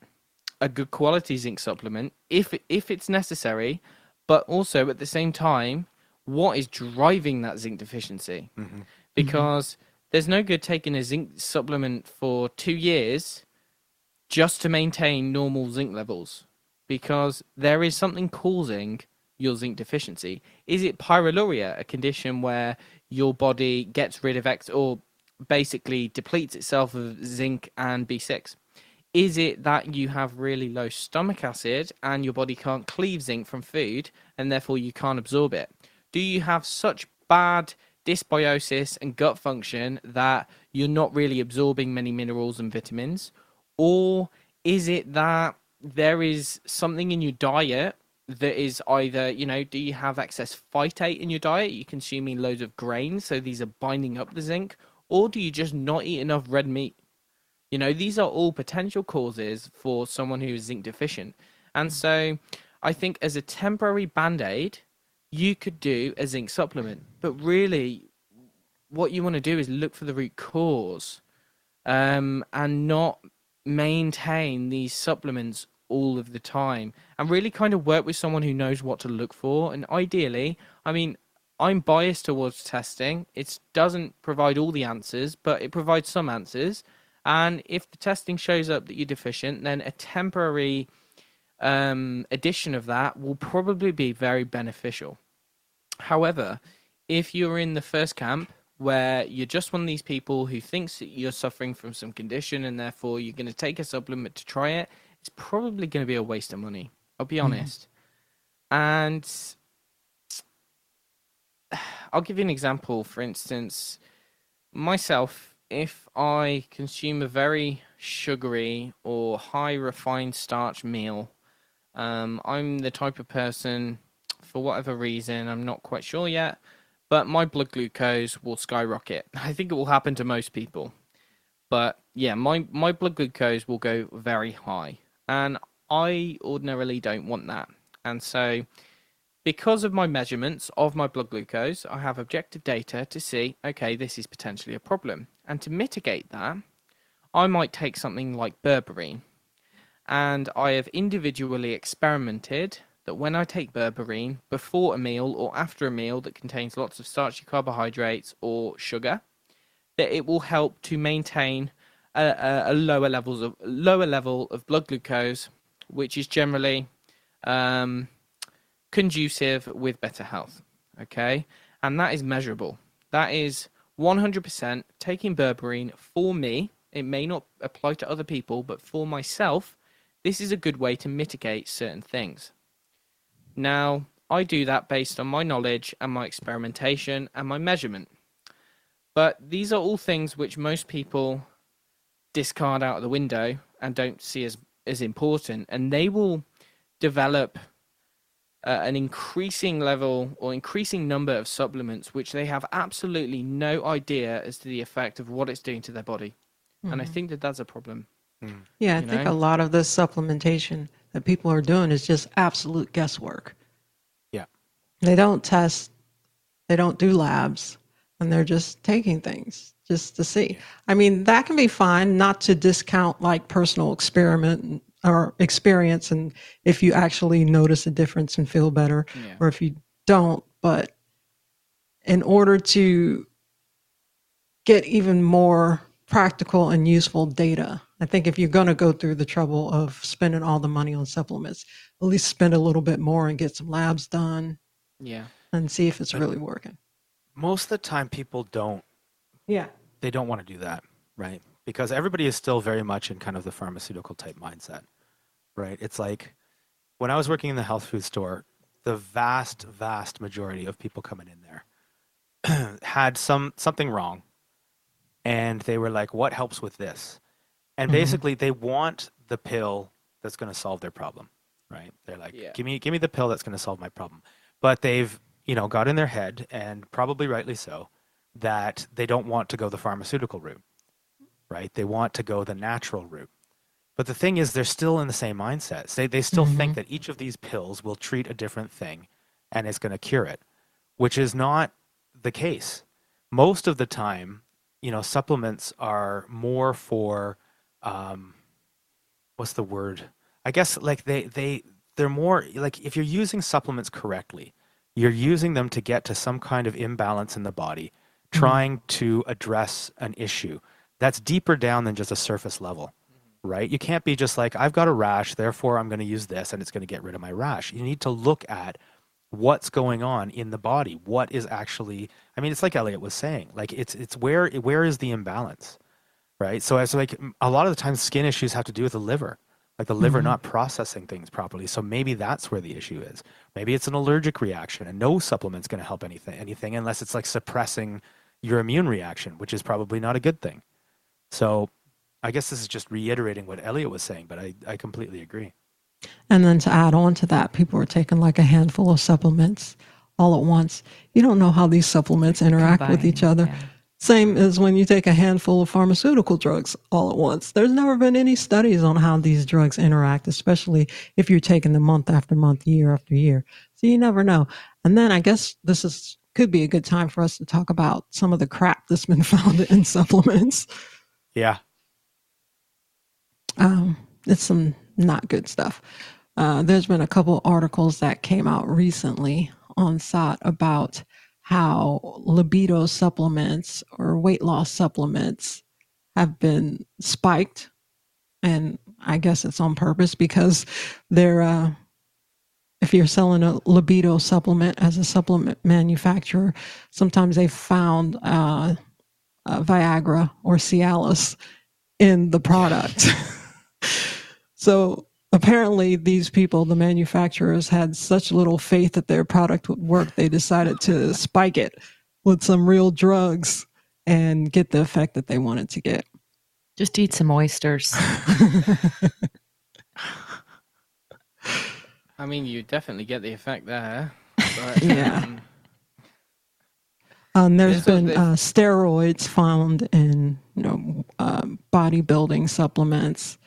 a good quality zinc supplement, if if it's necessary. But also at the same time, what is driving that zinc deficiency? Mm-hmm. Because mm-hmm. there's no good taking a zinc supplement for two years just to maintain normal zinc levels, because there is something causing your zinc deficiency. Is it pyroluria, a condition where your body gets rid of X or basically depletes itself of zinc and B6? Is it that you have really low stomach acid and your body can't cleave zinc from food and therefore you can't absorb it? Do you have such bad dysbiosis and gut function that you're not really absorbing many minerals and vitamins? Or is it that there is something in your diet that is either, you know, do you have excess phytate in your diet? You're consuming loads of grains, so these are binding up the zinc, or do you just not eat enough red meat? You know, these are all potential causes for someone who is zinc deficient. And so I think as a temporary band aid, you could do a zinc supplement. But really, what you want to do is look for the root cause um, and not maintain these supplements all of the time and really kind of work with someone who knows what to look for. And ideally, I mean, I'm biased towards testing. It doesn't provide all the answers, but it provides some answers. And if the testing shows up that you're deficient, then a temporary um, addition of that will probably be very beneficial. However, if you're in the first camp where you're just one of these people who thinks that you're suffering from some condition and therefore you're going to take a supplement to try it, it's probably going to be a waste of money. I'll be mm-hmm. honest. Mm. And (sighs) I'll give you an example. For instance, myself, if I consume a very sugary or high refined starch meal, um, I'm the type of person, for whatever reason, I'm not quite sure yet, but my blood glucose will skyrocket. (laughs) I think it will happen to most people. But yeah, my, my blood glucose will go very high and I ordinarily don't want that. And so, because of my measurements of my blood glucose, I have objective data to see, okay, this is potentially a problem. And to mitigate that, I might take something like berberine. And I have individually experimented that when I take berberine before a meal or after a meal that contains lots of starchy carbohydrates or sugar, that it will help to maintain a, a, lower levels of lower level of blood glucose, which is generally um, conducive with better health. Okay, and that is measurable. That is 100% taking berberine for me. It may not apply to other people, but for myself, this is a good way to mitigate certain things. Now, I do that based on my knowledge and my experimentation and my measurement. But these are all things which most people discard out of the window and don't see as as important, and they will develop uh, an increasing level or increasing number of supplements which they have absolutely no idea as to the effect of what it's doing to their body, mm-hmm. and I mm-hmm. think that that's a problem. Mm. Yeah, I think know? a lot of this supplementation that people are doing is just absolute guesswork. Yeah, they don't test, they don't do labs, and they're just taking things just to see. I mean, that can be fine, not to discount like personal experiment or experience, and if you actually notice a difference and feel better, yeah. or if you don't. But in order to get even more practical and useful data, I think if you're going to go through the trouble of spending all the money on supplements, at least spend a little bit more and get some labs done. Yeah. And see if it's really working. Most of the time, people don't yeah. They don't want to do that, right? Because everybody is still very much in kind of the pharmaceutical type mindset, right? It's like when I was working in the health food store, the vast, vast majority of people coming in there (clears throat) had some something wrong, and they were like, "What helps with this?" And mm-hmm. basically, they want the pill that's going to solve their problem, right? They're like, yeah. "Give me, give me the pill that's going to solve my problem," but they've you know got in their head, and probably rightly so, that they don't want to go the pharmaceutical route, right? They want to go the natural route. But the thing is, they're still in the same mindset. They, they still Mhm. think that each of these pills will treat a different thing and it's going to cure it, which is not the case. Most of the time, you know, supplements are more for, um, what's the word? I guess like they, they, they're more like if you're using supplements correctly, you're using them to get to some kind of imbalance in the body, Mhm. trying to address an issue that's deeper down than just a surface level right? You can't be just like, I've got a rash, therefore I'm going to use this and it's going to get rid of my rash. You need to look at what's going on in the body. What is actually, I mean, it's like Elliot was saying, like it's, it's where, where is the imbalance, right? So it's like a lot of the times skin issues have to do with the liver, like the liver Mhm. not processing things properly. So maybe that's where the issue is. Maybe it's an allergic reaction and no supplement's going to help anything, anything unless it's like suppressing your immune reaction, which is probably not a good thing. So I guess this is just reiterating what Elliot was saying, but I, I completely agree. And then to add on to that, people are taking like a handful of supplements all at once. You don't know how these supplements interact with each other. yeah. Same as when you take a handful of pharmaceutical drugs all at once. There's never been any studies on how these drugs interact, especially if you're taking them month after month, year after year. So you never know. And then I guess this is could be a good time for us to talk about some of the crap that's been (laughs) found in supplements. Yeah. Um, it's some not good stuff. Uh, there's been a couple articles that came out recently on SOTT about how libido supplements or weight loss supplements have been spiked. And I guess it's on purpose because they're, uh, if you're selling a libido supplement as a supplement manufacturer, sometimes they found uh, uh, Viagra or Cialis in the product. (laughs) so apparently, these people, the manufacturers, had such little faith that their product would work, they decided to spike it with some real drugs and get the effect that they wanted to get. Just eat some oysters. (laughs) I mean, you definitely get the effect there. But, Yeah. um, Um, there's There's a- been there's- uh, steroids found in you know um, bodybuilding supplements,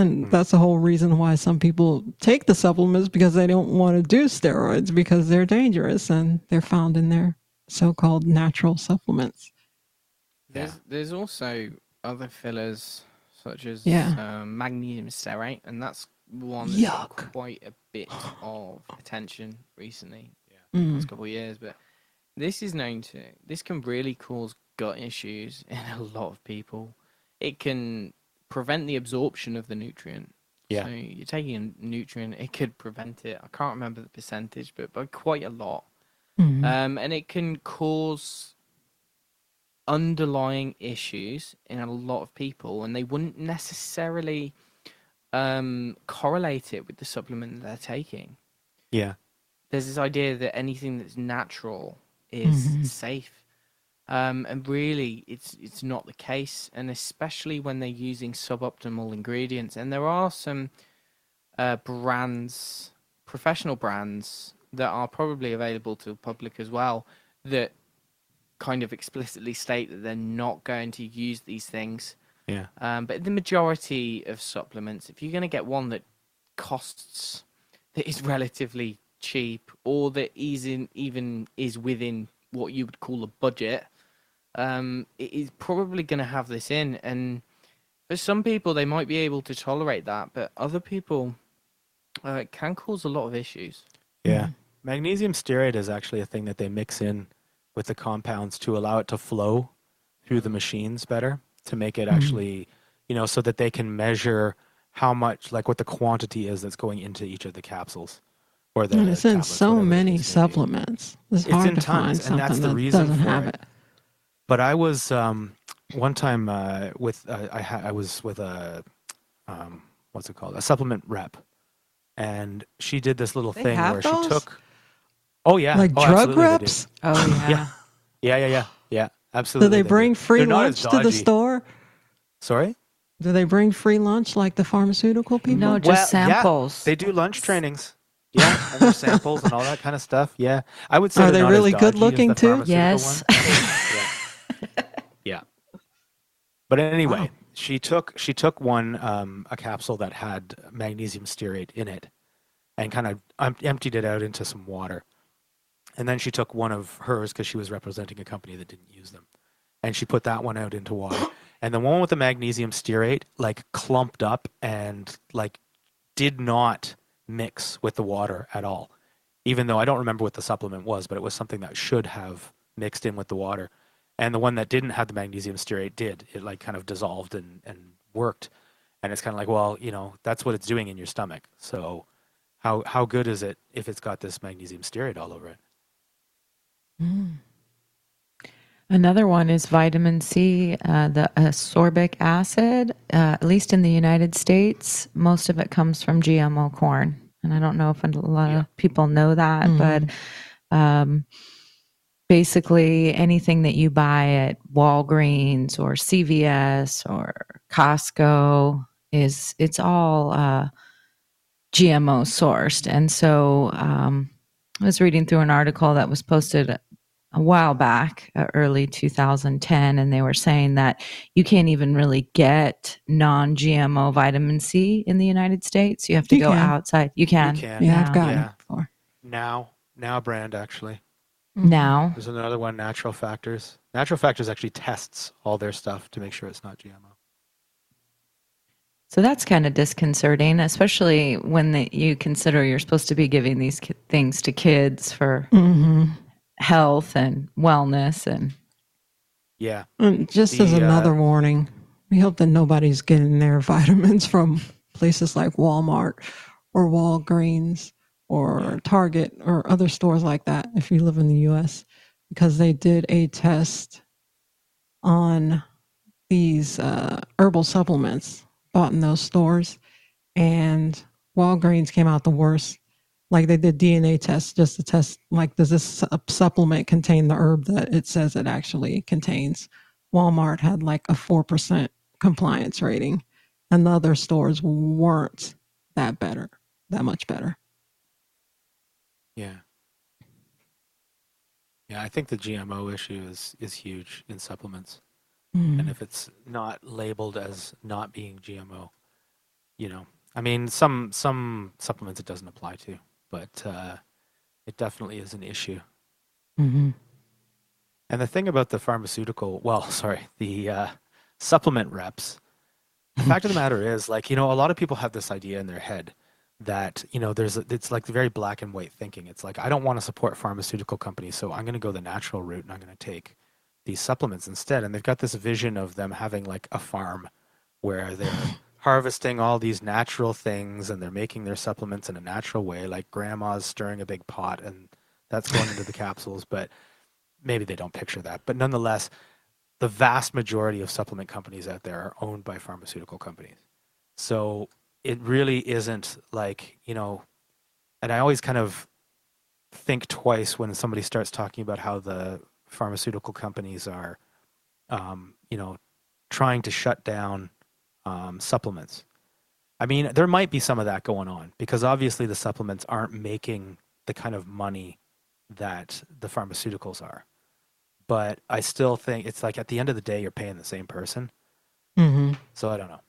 and Hmm. that's the whole reason why some people take the supplements because they don't want to do steroids because they're dangerous and they're found in their so-called natural supplements. There's there's also other fillers such as Yeah. um, magnesium stearate, and that's one that's Yuck. quite a bit of attention recently, Mm. last couple of years. But this is known to this can really cause gut issues in a lot of people. It can prevent the absorption of the nutrient. Yeah. So you're taking a nutrient, it could prevent it. I can't remember the percentage, but by quite a lot. Mhm. Um, and it can cause underlying issues in a lot of people, and they wouldn't necessarily um, correlate it with the supplement that they're taking. Yeah. There's this idea that anything that's natural is Mhm. safe, um, and really, it's it's not the case. And especially when they're using suboptimal ingredients, and there are some uh, brands, professional brands that are probably available to the public as well that kind of explicitly state that they're not going to use these things. Yeah. Um, but the majority of supplements, if you're going to get one that costs that is relatively cheap or that is in, even is within what you would call a budget, um, it is probably going to have this in. And for some people, they might be able to tolerate that, but other people, uh, it can cause a lot of issues. Yeah. Magnesium stearate is actually a thing that they mix in with the compounds to allow it to flow through the machines better to make it Mhm. actually, you know, so that they can measure how much, like what the quantity is that's going into each of the capsules or the and it's in tablets, so many case may be. supplements. It's, It's hard in to find tons, and something that's the that reason doesn't for have it. it. But I was um, one time uh, with uh, I ha- I was with a um, what's it called a supplement rep, and she did this little They thing have where those? she took. Oh yeah, like oh, drug absolutely they do. reps. Oh (laughs) yeah. Yeah. Yeah, yeah, yeah, yeah. Do Absolutely. they do. bring free They're not lunch as to the dodgy. store? Sorry, Do they bring free lunch like the pharmaceutical people? No, Well, just yeah, samples. they do lunch trainings. Yeah, and there's samples and all that kind of stuff. Yeah, I would say Are they're they not as really dodgy as good-looking, too? pharmaceutical Yes. ones. Yeah. yeah. But anyway, Wow. she took she took one um, a capsule that had magnesium stearate in it, and kind of um, emptied it out into some water, and then she took one of hers because she was representing a company that didn't use them, and she put that one out into water, (coughs) and the one with the magnesium stearate like clumped up and like did not mix with the water at all, even though I don't remember what the supplement was, but it was something that should have mixed in with the water and the one that didn't have the magnesium stearate did. It like kind of dissolved and and worked, and it's kind of like, well, you know, that's what it's doing in your stomach. So, how how good is it if it's got this magnesium stearate all over it? Mm. Another one is vitamin C, uh, the ascorbic acid. Uh, at least in the United States, most of it comes from GMO corn, and I don't know if a lot yeah. of people know that, mm-hmm. but um, basically anything that you buy at Walgreens or CVS or Costco is it's all uh, GMO sourced. And so um, I was reading through an article that was posted a while back, uh, early 2010, and they were saying that you can't even really get non GMO vitamin C in the United States. You have to you go can. outside. You can. You can. Yeah, I've gotten yeah. it before. Now, now brand actually. Mm-hmm. now. There's another one, Natural Factors. Natural Factors actually tests all their stuff to make sure it's not GMO. So that's kind of disconcerting, especially when the, you consider you're supposed to be giving these ki- things to kids for mm-hmm. health and wellness and. Yeah. And just the, as another uh, warning, we hope that nobody's getting their (laughs) vitamins from places like Walmart or Walgreens or Target or other stores like that if you live in the US because they did a test on these uh, herbal supplements bought in those stores and Walgreens came out the worst. Like they did DNA tests just to test like does this supplement contain the herb that it says it actually contains. Walmart had like a 4% compliance rating and the other stores weren't that better, that much better. Yeah. Yeah, I think the GMO issue is is huge in supplements. Mm. And if it's not labeled as not being GMO, you know, I mean, some some supplements it doesn't apply to, but uh, it definitely is an issue. Mm-hmm. And the thing about the pharmaceutical, (laughs) well, sorry, the uh, supplement reps, the fact of the (laughs) matter is, like, you know, a lot of people have this idea in their head that you know there's it's like very black and white thinking. It's like i don't want to support pharmaceutical companies so i'm going to go the natural route and i'm going to take these supplements instead. And they've got this vision of them having like a farm where they're (sighs) harvesting all these natural things and they're making their supplements in a natural way like grandma's stirring a big pot and that's going into the (laughs) capsules but maybe they don't picture that. But nonetheless the vast majority of supplement companies out there are owned by pharmaceutical companies. So it really isn't like you know and i always kind of think twice when somebody starts talking about how the pharmaceutical companies are um, you know trying to shut down um, supplements. I mean there might be some of that going on because obviously the supplements aren't making the kind of money that the pharmaceuticals are. But i still think it's like at the end of the day you're paying the same person. Mm-hmm. so i don't know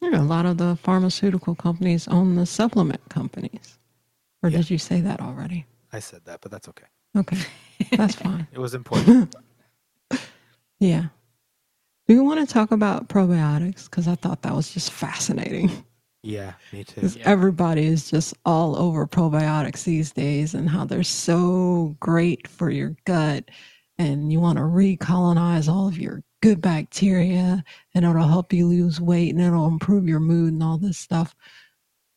yeah, a lot of the pharmaceutical companies own the supplement companies. Or yeah. did you say that already? I said that, but that's okay. Okay. That's fine. (laughs) it was important. (laughs) yeah. Do you want to talk about probiotics? Because I thought that was just fascinating. Yeah, me too. Yeah. Everybody is just all over probiotics these days and how they're so great for your gut. And you want to recolonize all of your good bacteria and it'll help you lose weight and it'll improve your mood and all this stuff.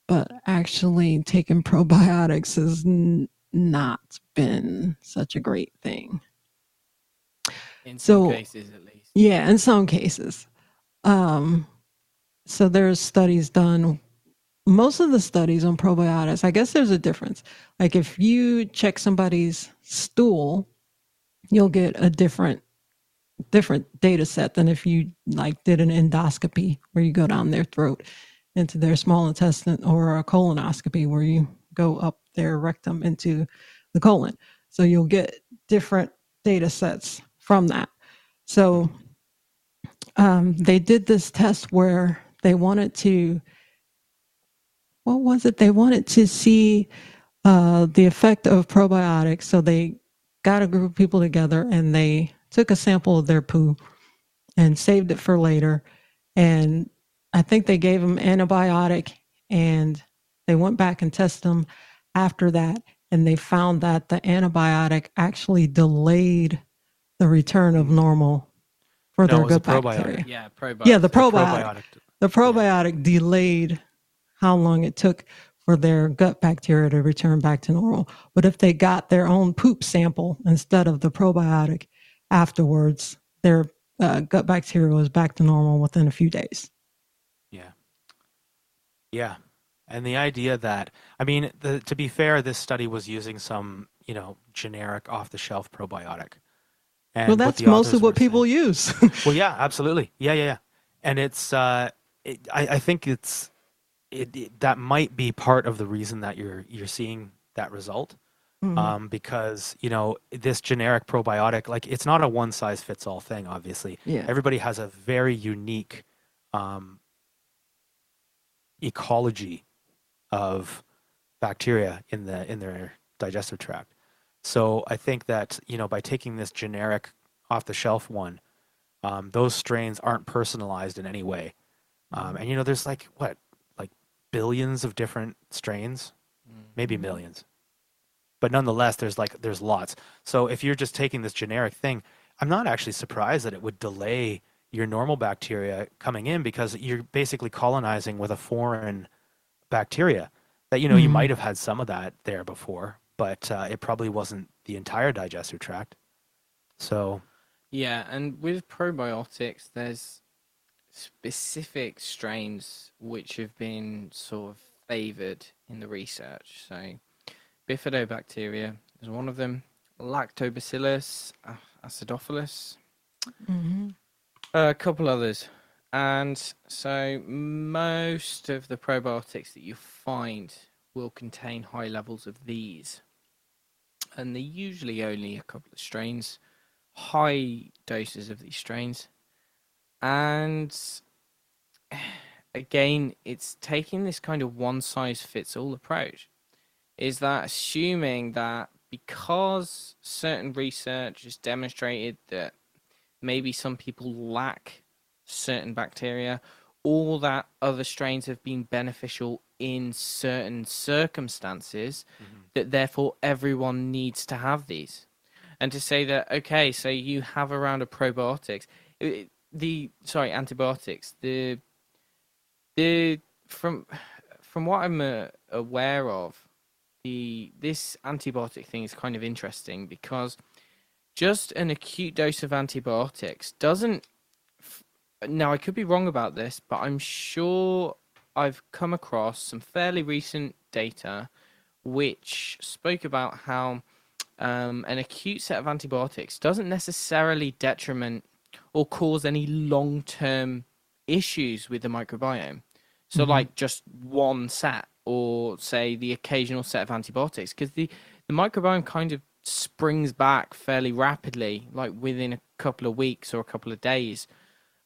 But actually, taking probiotics has n- not been such a great thing. In some so, cases, at least. Yeah, in some cases. Um, so there's studies done. Most of the studies on probiotics, I guess there's a difference. Like if you check somebody's stool, you'll get a different different data set than if you like did an endoscopy where you go down their throat into their small intestine or a colonoscopy where you go up their rectum into the colon. So you'll get different data sets from that. So um, they did this test where they wanted to, what was it? They wanted to see uh, the effect of probiotics. So they got a group of people together and they took a sample of their poo and saved it for later. And I think they gave them antibiotic and they went back and tested them after that. And they found that the antibiotic actually delayed the return of normal for No, their it was a gut probiotic. bacteria. Yeah, probiotics. Yeah, the The probiotic. The probiotic delayed how long it took for their gut bacteria to return back to normal. But if they got their own poop sample instead of the probiotic afterwards, their uh, gut bacteria was back to normal within a few days. Yeah. Yeah. And the idea that, I mean, the, to be fair, this study was using some, you know, generic off the shelf probiotic. And well, that's the most what were saying- people use. (laughs) Well, yeah, absolutely. Yeah, yeah, yeah. And it's, uh, it, I, I think it's, it, it, that might be part of the reason that you're, you're seeing that result. Mhm. Um, because, you know, this generic probiotic, like, it's not a one size fits all thing, obviously yeah. everybody has a very unique um, ecology of bacteria in the in their digestive tract. So I think that you know by taking this generic off the shelf one, um, those strains aren't personalized in any way. Um, and you know there's like what like billions of different strains, maybe millions. But nonetheless, there's like there's lots. So if you're just taking this generic thing, I'm not actually surprised that it would delay your normal bacteria coming in because you're basically colonizing with a foreign bacteria that you know you Mhm. might have had some of that there before, but uh, it probably wasn't the entire digestive tract. So Yeah, and with probiotics, there's specific strains which have been sort of favored in the research. So, bifidobacteria is one of them, lactobacillus acidophilus, Mhm. a couple others. And so, most of the probiotics that you find will contain high levels of these. And they're usually only a couple of strains, high doses of these strains. And (sighs) again, it's taking this kind of one size fits all approach. Is that assuming that because certain research has demonstrated that maybe some people lack certain bacteria, all that other strains have been beneficial in certain circumstances, that therefore everyone needs to have these. And to say that, okay, so you have around a round of probiotics, it- the sorry antibiotics, the the from from what I'm uh, aware of, the this antibiotic thing is kind of interesting because just an acute dose of antibiotics doesn't now I could be wrong about this, but I'm sure I've come across some fairly recent data which spoke about how um, an acute set of antibiotics doesn't necessarily detriment or cause any long-term issues with the microbiome. So, Mhm. like just one set, or say the occasional set of antibiotics, because the the microbiome kind of springs back fairly rapidly, like within a couple of weeks or a couple of days.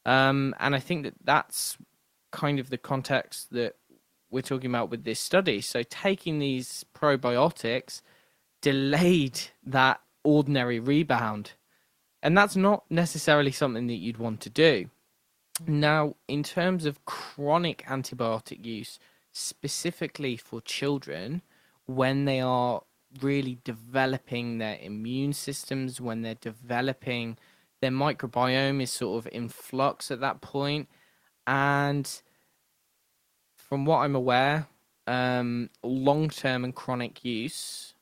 Um, and I think that that's kind of the context that we're talking about with this study. So taking these probiotics delayed that ordinary rebound. And that's not necessarily something that you'd want to do. Now, in terms of chronic antibiotic use, specifically for children, when they are really developing their immune systems, when they're developing their microbiome is sort of in flux at that point. and from what I'm aware, um, long-term and chronic use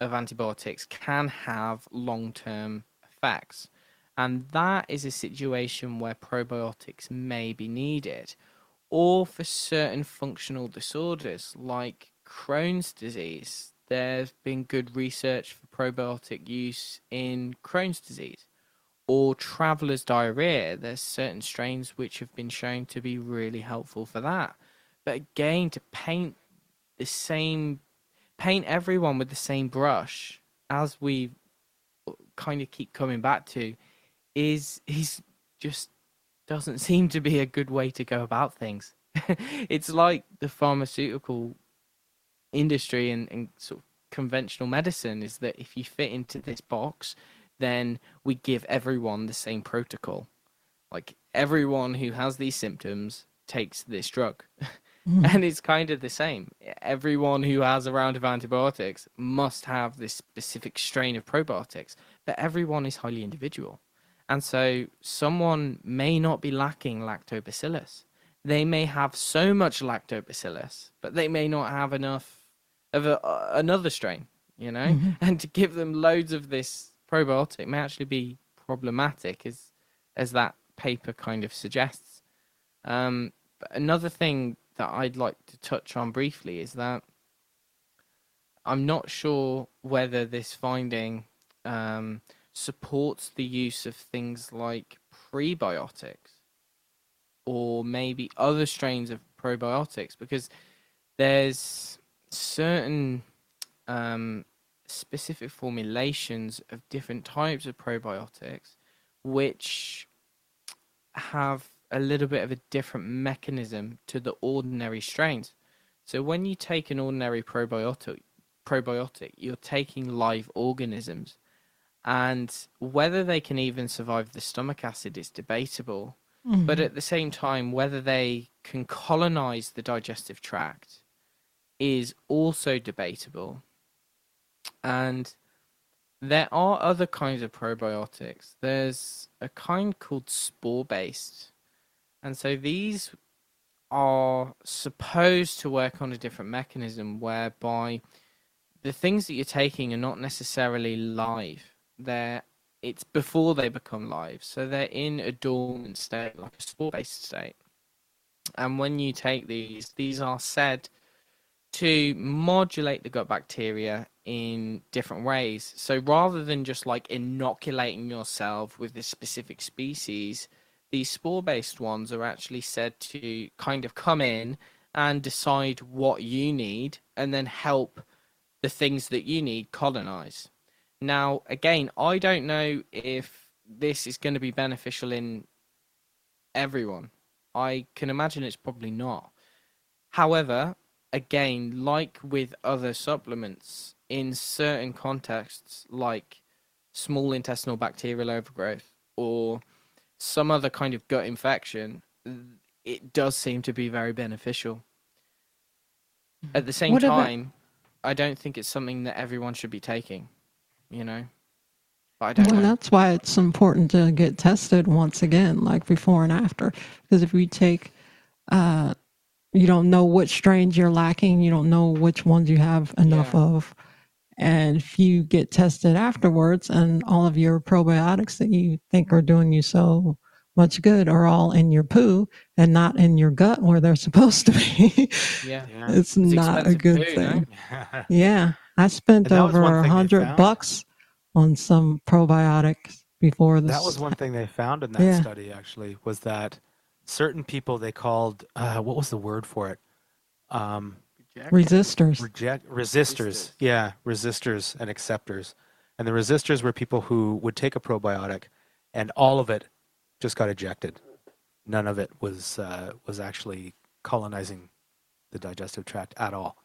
of antibiotics can have long-term effects, and that is a situation where probiotics may be needed, or for certain functional disorders like Crohn's disease. There's been good research for probiotic use in Crohn's disease or traveler's diarrhea. There's certain strains which have been shown to be really helpful for that. But again, to paint the same, paint everyone with the same brush, as we uh, kind of keep coming back to, is is just doesn't (laughs) seem to be a good way to go about things. (laughs) it's like the pharmaceutical industry and, and sort of conventional medicine is that if you fit into this box, then we give everyone the same protocol. Like everyone who has these symptoms takes this drug. Mm. (laughs) And it's kind of the same. Everyone who has a round of antibiotics must have this specific strain of probiotics, but everyone is highly individual. And so someone may not be lacking lactobacillus. They may have so much lactobacillus, but they may not have enough of a, uh, another strain, you know? Mm-hmm. (laughs) And to give them loads of this probiotic may actually be problematic, as, as that paper kind of suggests. Um, another thing that I'd like to touch on briefly is that I'm not sure whether this finding um, supports the use of things like prebiotics or maybe other strains of probiotics because there's certain um, specific formulations of different types of probiotics which have a little bit of a different mechanism to the ordinary strains. So when you take an ordinary probiotic, probiotic, you're taking live organisms and whether they can even survive the stomach acid is debatable. Mm-hmm. But at the same time, whether they can colonize the digestive tract is also debatable. And there are other kinds of probiotics. There's a kind called spore based. And so these are supposed to work on a different mechanism whereby the things that you're taking are not necessarily live they're it's before they become live, so they're in a dormant state, like a spore-based state. And when you take these, these are said to modulate the gut bacteria in different ways. So rather than just like inoculating yourself with this specific species, these spore based ones are actually said to kind of come in and decide what you need and then help the things that you need colonize. Now, again, I don't know if this is going to be beneficial in everyone. I can imagine it's probably not. However, again, like with other supplements, in certain contexts, like small intestinal bacterial overgrowth or some other kind of gut infection, it does seem to be very beneficial. At the same what time, about... I don't think it's something that everyone should be taking you know. But I don't well, know. that's why it's important to get tested once again, like before and after. Because if you take, uh, you don't know which strains you're lacking, you don't know which ones you have enough yeah. of. And if you get tested afterwards and all of your probiotics that you think are doing you so much good are all in your poo and not in your gut where they're (laughs) supposed to be, yeah. it's, it's not a good poo, thing. No? (laughs) yeah. I spent over a hundred bucks on some probiotics before this. That was one thing they found in that yeah. study. Actually, was that certain people they called uh, what was the word for it? Um, resistors. Reject resistors. Yeah, resistors and acceptors. And the resistors were people who would take a probiotic, and all of it just got ejected. None of it was uh, was actually colonizing the digestive tract at all.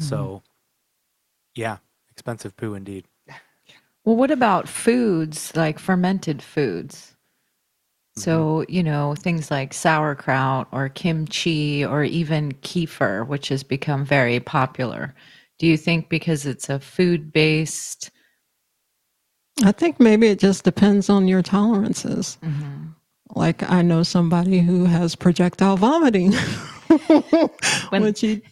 Mm-hmm. So yeah, expensive poo indeed. Well, what about foods like fermented foods? So, mm-hmm. you know, things like sauerkraut or kimchi or even kefir, which has become very popular. Do you think because it's a food based? I think maybe it just depends on your tolerances. Mm-hmm. Like, I know somebody who has projectile vomiting. (laughs) when, when she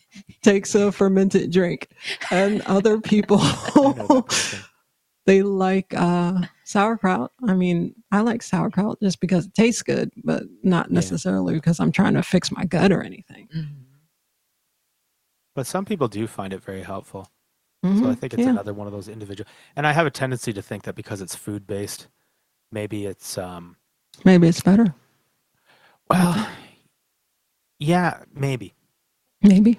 takes a fermented drink, and other (laughs) people (laughs) they like uh, sauerkraut. I mean, I like sauerkraut just because it tastes good, but not necessarily yeah. because I'm trying to fix my gut or anything. Mm-hmm. But some people do find it very helpful. Mm-hmm. So I think it's yeah. another one of those individual. And I have a tendency to think that because it's food based, maybe it's um maybe it's better. Well, yeah, maybe. Maybe.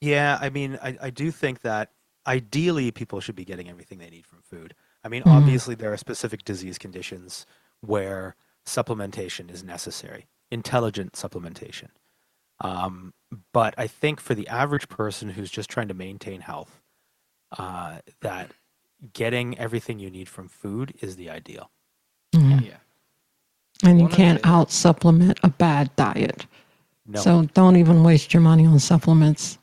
Yeah, I mean, I, I do think that ideally people should be getting everything they need from food. I mean, mm-hmm. obviously there are specific disease conditions where supplementation is necessary, intelligent supplementation. Um, but I think for the average person who's just trying to maintain health, uh, that getting everything you need from food is the ideal. Mm-hmm. Yeah. And you One can't out supplement a bad diet. No. So don't even waste your money on supplements,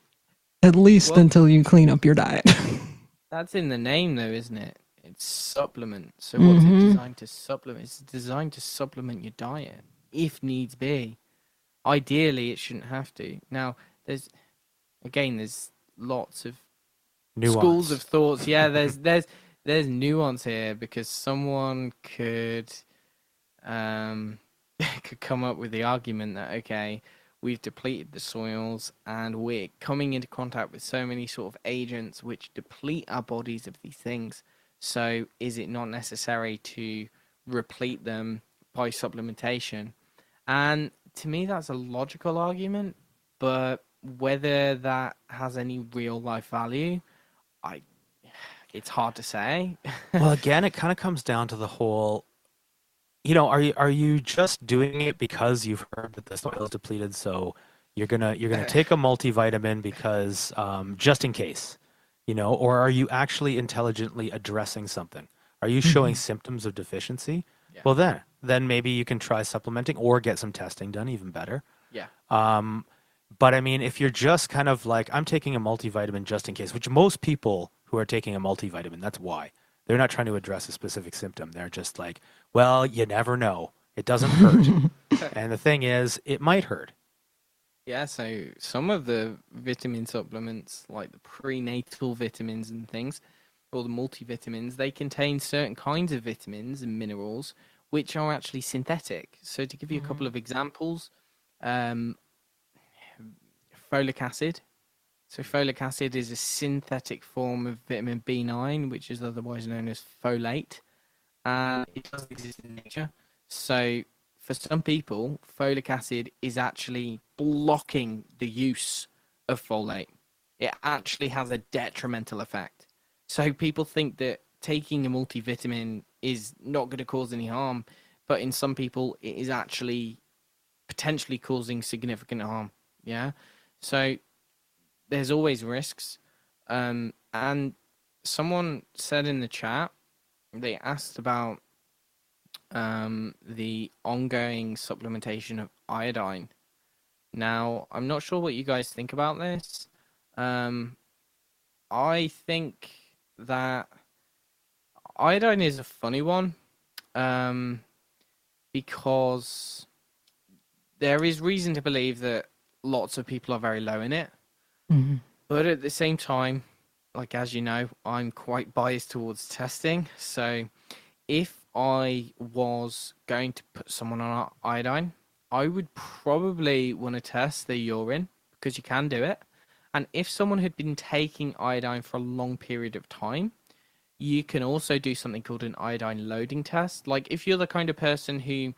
at least well, until you clean up your diet. (laughs) that's in the name, though, isn't it? It's supplement. So what's mm-hmm. it designed to supplement? It's designed to supplement your diet if needs be. Ideally, it shouldn't have to. Now, there's again, there's lots of nuance. schools of thoughts. Yeah, (laughs) there's there's there's nuance here because someone could um (laughs) could come up with the argument that okay, we've depleted the soils and we're coming into contact with so many sort of agents which deplete our bodies of these things. So is it not necessary to replete them by supplementation? And to me, that's a logical argument, but whether that has any real life value, I it's hard to say. (laughs) well, again, it kind of comes down to the whole you know, are you are you just doing it because you've heard that the soil is depleted, so you're gonna you're gonna take a multivitamin because um, just in case, you know, or are you actually intelligently addressing something? Are you showing mm-hmm. symptoms of deficiency? Yeah. Well, then then maybe you can try supplementing or get some testing done, even better. Yeah. Um, but I mean, if you're just kind of like I'm taking a multivitamin just in case, which most people who are taking a multivitamin, that's why they're not trying to address a specific symptom. They're just like, well, you never know. It doesn't hurt. (laughs) and the thing is, it might hurt. Yeah, so some of the vitamin supplements, like the prenatal vitamins and things, or the multivitamins, they contain certain kinds of vitamins and minerals which are actually synthetic. So, to give you a couple mm. of examples, um, folic acid so folic acid is a synthetic form of vitamin B9, which is otherwise known as folate, and it doesn't exist in nature. So for some people, folic acid is actually blocking the use of folate. It actually has a detrimental effect. So people think that taking a multivitamin is not going to cause any harm, but in some people, it is actually potentially causing significant harm. Yeah. So there's always risks. Um, and someone said in the chat, they asked about um, the ongoing supplementation of iodine. Now, I'm not sure what you guys think about this. Um, I think that iodine is a funny one um, because there is reason to believe that lots of people are very low in it. Mm-hmm. But at the same time, like as you know, I'm quite biased towards testing. So if I was going to put someone on iodine, I would probably want to test their urine because you can do it. And if someone had been taking iodine for a long period of time, you can also do something called an iodine loading test. Like if you're the kind of person who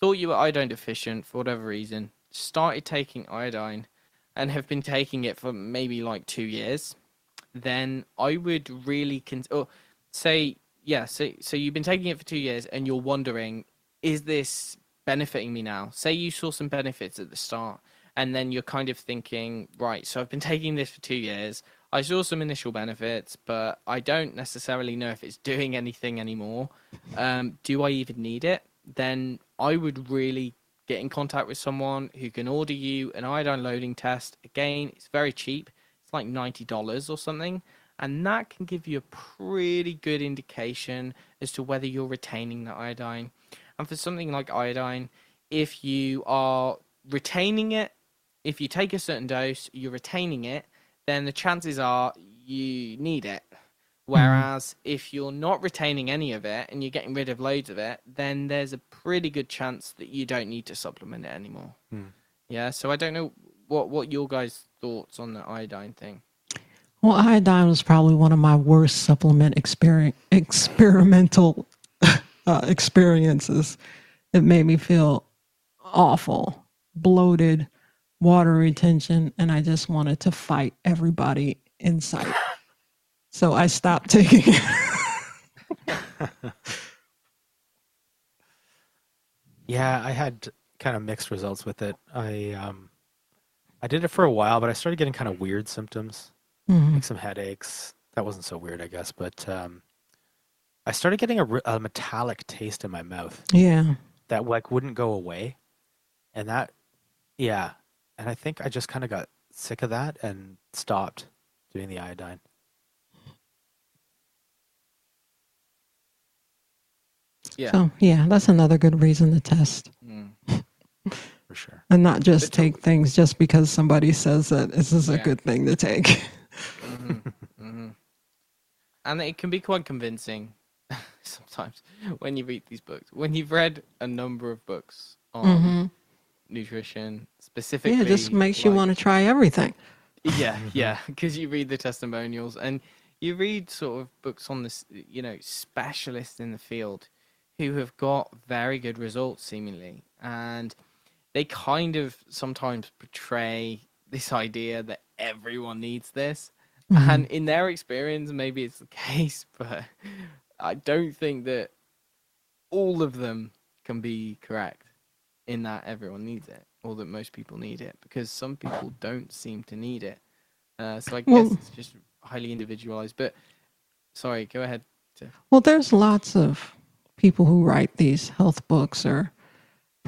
thought you were iodine deficient for whatever reason, started taking iodine, and have been taking it for maybe like two years, then I would really con- say yeah. So so you've been taking it for two years, and you're wondering, is this benefiting me now? Say you saw some benefits at the start, and then you're kind of thinking, right. So I've been taking this for two years. I saw some initial benefits, but I don't necessarily know if it's doing anything anymore. Um, do I even need it? Then I would really get in contact with someone who can order you an iodine loading test. Again, it's very cheap. It's like $90 or something. And that can give you a pretty good indication as to whether you're retaining the iodine. And for something like iodine, if you are retaining it, if you take a certain dose, you're retaining it, then the chances are you need it. Whereas if you're not retaining any of it and you're getting rid of loads of it, then there's a pretty good chance that you don't need to supplement it anymore. Mm. Yeah, so I don't know what what your guys' thoughts on the iodine thing. Well, iodine was probably one of my worst supplement exper- experimental (laughs) uh, experiences. It made me feel awful, bloated, water retention, and I just wanted to fight everybody in sight. So I stopped (laughs) taking it. (laughs) Yeah, I had kind of mixed results with it. I um, I did it for a while, but I started getting kind of weird symptoms, Mhm. like some headaches. That wasn't so weird, I guess, but um, I started getting a metallic taste in my mouth Yeah. that like wouldn't go away, and that, yeah, and I think I just kind of got sick of that and stopped doing the iodine. Yeah. So yeah, that's another good reason to test Mm. For sure. and not just But to- take things just because somebody says that this is a good thing to take. hmm hmm And it can be quite convincing (laughs) sometimes when you read these books. When you've read a number of books on hmm nutrition, specifically, Yeah, it just makes you want to try everything. Yeah, yeah, because you read the testimonials and you read sort of books on this, you know, specialists in the field who have got very good results seemingly, and they kind of sometimes portray this idea that everyone needs this, Mhm. and in their experience, maybe it's the (laughs) case, but I don't think that all of them can be correct in that everyone needs it or that most people need it because some people don't seem to need it. Uh, so I guess Well- it's just highly individualized. But sorry, go ahead. Well, there's lots of people who write these health books or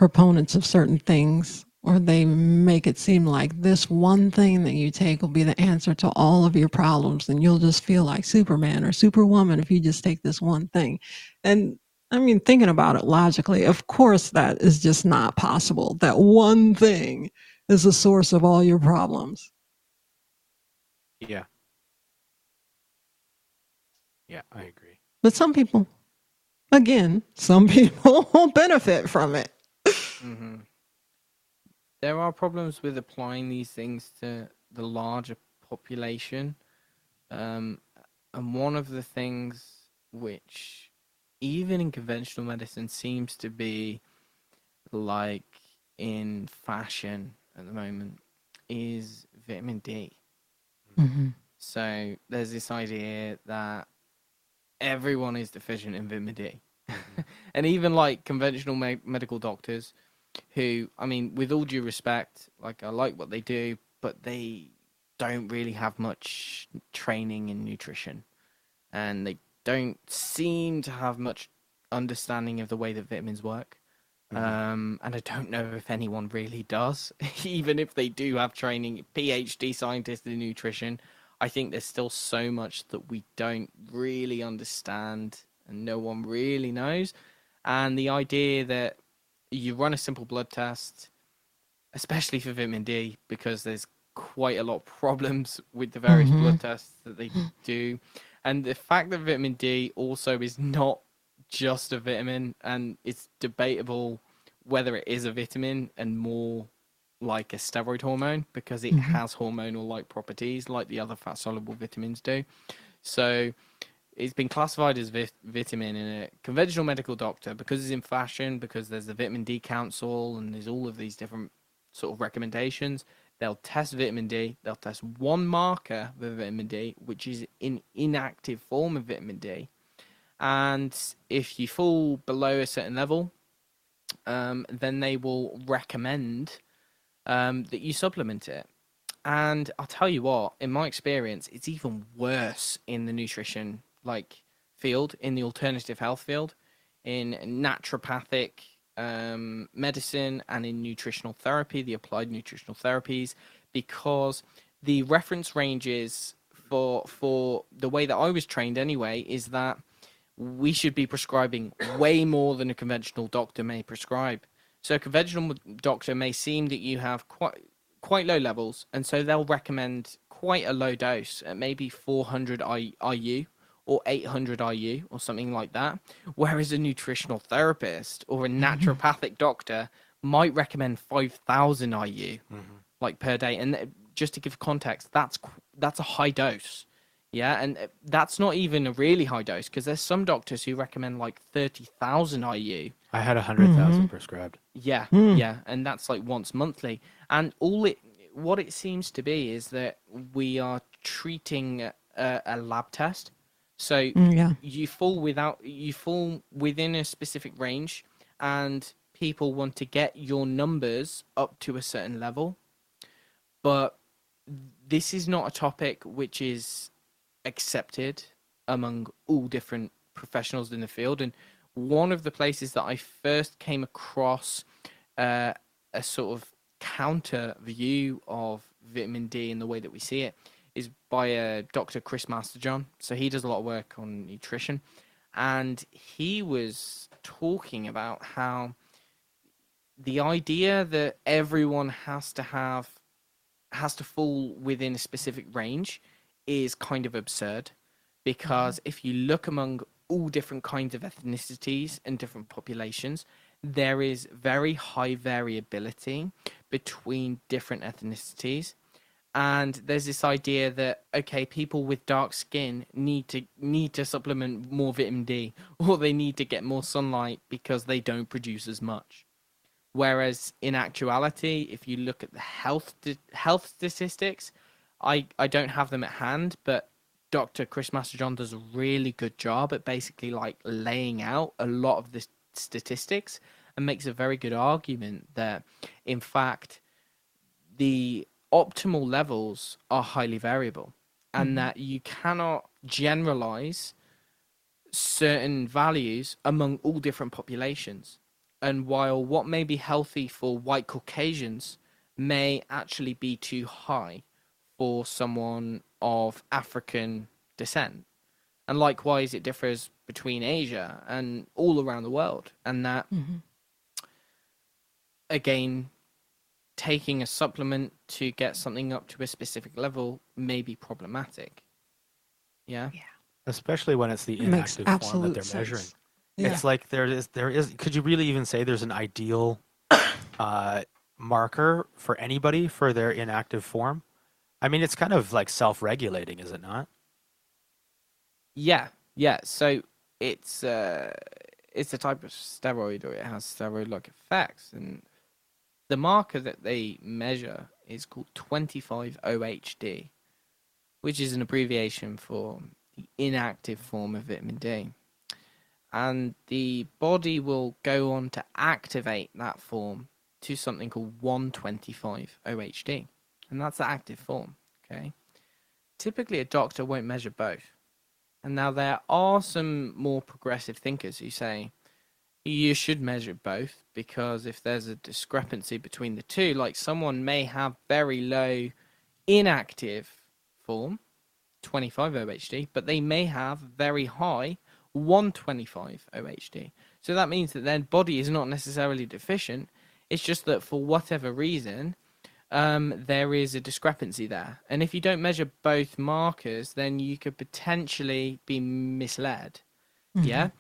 proponents of certain things, or they make it seem like this one thing that you take will be the answer to all of your problems, and you'll just feel like Superman or Superwoman if you just take this one thing. And I mean, thinking about it logically, of course, that is just not possible. That one thing is the source of all your problems. Yeah. Yeah, I agree. But some people, again, some (laughs) people will benefit from it. Hmm There are problems with applying these things to the larger population. Um, and one of the things which, even in conventional medicine, seems to be like in fashion at the moment is vitamin D. Mm-hmm. So there's this idea that everyone is deficient in vitamin D. (laughs) and even like conventional me- medical doctors who, I mean, with all due respect, like I like what they do, but they don't really have much training in nutrition. And they don't seem to have much understanding of the way that vitamins work. Mhm. Um, and I don't know if anyone really does, (laughs) even if they do have training, PhD scientists in nutrition. I think there's still so much that we don't really understand and no one really knows. And the idea that you run a simple blood test, especially for vitamin D, because there's quite a lot of problems with the various Mhm. blood tests that they (laughs) do. And the fact that vitamin D also is not just a vitamin and it's debatable whether it is a vitamin and more like a steroid hormone because it Mhm. has hormonal like properties like the other fat soluble vitamins do. So it's been classified as vit- vitamin in a conventional medical doctor because it's in fashion, because there's the vitamin D council and there's all of these different sort of recommendations. They'll test vitamin D. They'll test one marker for vitamin D, which is an inactive form of vitamin D. And if you fall below a certain level, um, then they will recommend um, that you supplement it. And I'll tell you what, in my experience, it's even worse in the nutrition like field, in the alternative health field, in naturopathic um, medicine and in nutritional therapy, the applied nutritional therapies, because the reference ranges for for the way that I was trained anyway is that we should be prescribing way more than a conventional doctor may prescribe. So a conventional doctor may seem that you have quite quite low levels, and so they'll recommend quite a low dose at maybe 400 I- IU or 800 IU or something like that. Whereas a nutritional therapist or a naturopathic doctor might recommend 5,000 IU like per day. And uh, just to give context, that's that's a high dose. Yeah, and uh, that's not even a really high dose because there's some doctors who recommend like 30,000 IU. I had a 100,000 prescribed. Yeah, Hmm. yeah, and that's like once monthly. And all it, what it seems to be is that we are treating a, a lab test. So Mm, yeah. you fall without, you fall within a specific range, and people want to get your numbers up to a certain level, but this is not a topic which is accepted among all different professionals in the field. And one of the places that I first came across uh, a sort of counter view of vitamin D in the way that we see it is by uh, Dr. Chris Masterjohn. So he does a lot of work on nutrition. And he was talking about how the idea that everyone has to have has to fall within a specific range is kind of absurd because mm-hmm. if you look among all different kinds of ethnicities and different populations there is very high variability between different ethnicities and there's this idea that okay people with dark skin need to need to supplement more vitamin D (laughs) or they need to get more sunlight because they don't produce as much whereas in actuality if you look at the health health statistics I I don't have them at hand but Dr. Chris Masterjohn does a really good job at basically like laying out a lot of the statistics and makes a very good argument that in fact the optimal levels are highly variable and mm-hmm. that you cannot generalize certain values among all different populations. And while what may be healthy for white Caucasians may actually be too high for someone of African descent. And likewise, it differs between Asia and all around the world. And that, mm-hmm. again, taking a supplement to get something up to a specific level may be problematic. Yeah. Yeah. Especially when it's the inactive form that they're sense. measuring. Yeah. It's like there is there is could you really even say there's an ideal (coughs) uh, marker for anybody for their inactive form? I mean, it's kind of like self-regulating, is it not? Yeah, yeah. So it's uh, it's a type of steroid, or it has steroid-like effects, and the marker that they measure is called 25-OHD, which is an abbreviation for the inactive form of vitamin D. And the body will go on to activate that form to something called 125-OHD. And that's the active form, okay? Typically, a doctor won't measure both. And now there are some more progressive thinkers who say, you should measure both because if there's a discrepancy between the two, like someone may have very low inactive form, 25 OHD, but they may have very high 125 OHD. So that means that their body is not necessarily deficient. It's just that for whatever reason, um, there is a discrepancy there. And if you don't measure both markers, then you could potentially be misled. Mm-hmm. Yeah.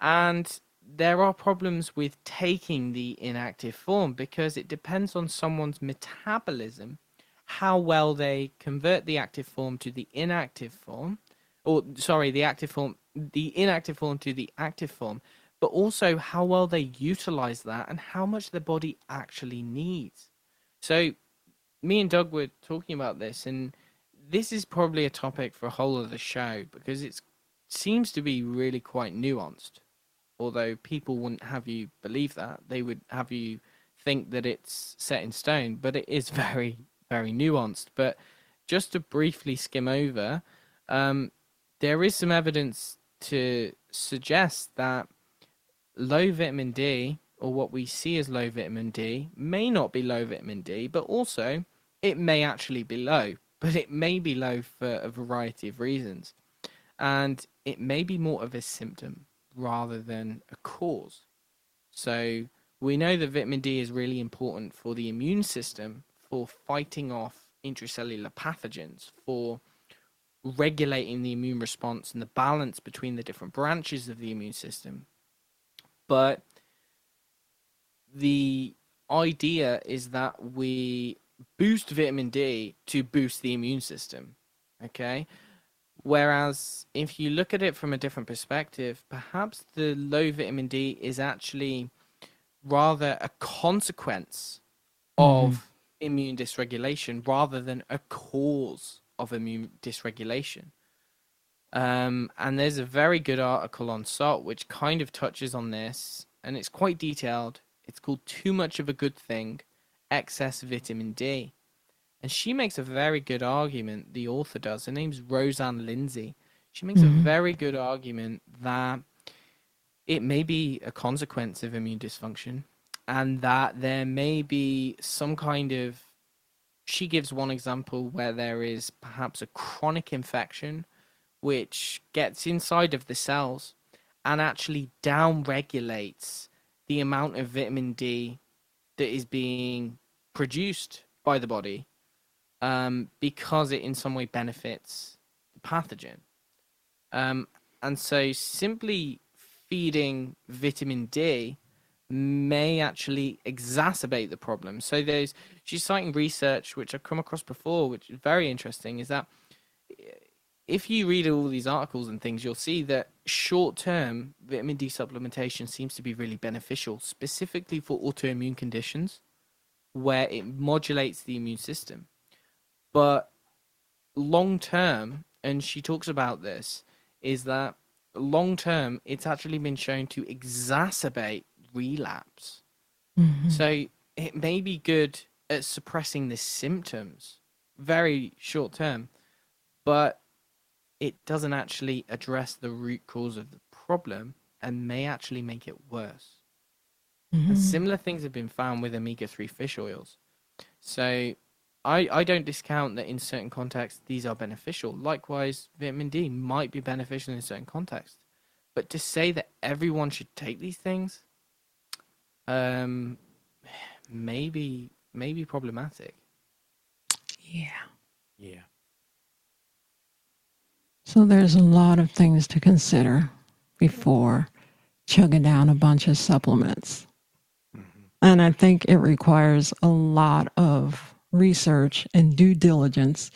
And there are problems with taking the inactive form because it depends on someone's metabolism, how well they convert the active form to the inactive form, or sorry, the active form, the inactive form to the active form, but also how well they utilize that and how much the body actually needs. So, me and Doug were talking about this, and this is probably a topic for a whole other show because it seems to be really quite nuanced although people wouldn't have you believe that. They would have you think that it's set in stone, but it is (laughs) very, very nuanced. But just to briefly skim over, um, there is some evidence to suggest that low vitamin D, or what we see as low vitamin D, may not be low vitamin D, but also it may actually be low, (laughs) but it may be low for a variety of reasons. And it may be more of a symptom rather than a cause. So we know that vitamin D is really important for the immune system for fighting off intracellular pathogens, for regulating the immune response and the balance between the different branches of the immune system. But the idea is that we boost vitamin D to boost the immune system. Okay? Whereas if you look at it from a different perspective, perhaps the low vitamin D is actually rather a consequence mm-hmm. of immune dysregulation rather than a cause of immune dysregulation. Um, and there's a very good article on SOTT which kind of touches on this, and it's quite detailed. It's called Too Much of a Good Thing Excess Vitamin D. And she makes a very good argument, the author does. Her name's Rosanne Lindsay. She makes mm-hmm. a very good argument that it may be a consequence of immune dysfunction and that there may be some kind of she gives one example where there is perhaps a chronic infection which gets inside of the cells and actually down regulates the amount of vitamin D that is being produced by the body um, because it in some way benefits the pathogen. Um, and so simply feeding vitamin D may actually exacerbate the problem. So there's she's citing research which I've come across before, which is very interesting, is that if you read all these articles and things, you'll see that short term vitamin D supplementation seems to be really beneficial, specifically for autoimmune conditions where it modulates the immune system. But long term, and she talks about this, is that long term, it's actually been shown to exacerbate relapse. Mm-hmm. So it may be good at suppressing the symptoms very short term, but it doesn't actually address the root cause of the problem and may actually make it worse. Mm-hmm. Similar things have been found with omega 3 fish oils. So I, I don't discount that in certain contexts these are beneficial. Likewise, vitamin D might be beneficial in certain contexts. But to say that everyone should take these things, um, maybe maybe problematic. Yeah. Yeah. So there's a lot of things to consider before chugging down a bunch of supplements. Mm-hmm. And I think it requires a lot of research and due diligence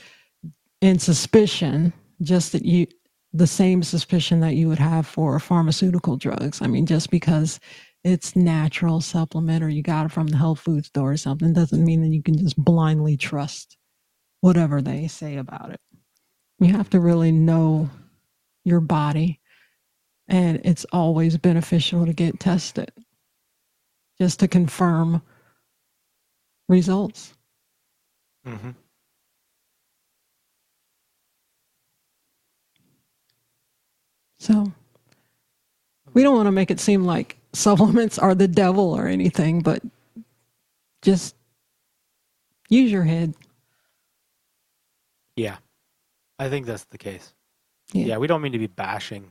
and suspicion, just that you, the same suspicion that you would have for pharmaceutical drugs. I mean, just because it's natural supplement or you got it from the health food store or something doesn't mean that you can just blindly trust whatever they say about it. You have to really know your body, and it's always beneficial to get tested just to confirm results. Mm-hmm. So, we don't want to make it seem like supplements are the devil or anything, but just use your head. Yeah. I think that's the case. Yeah. yeah, we don't mean to be bashing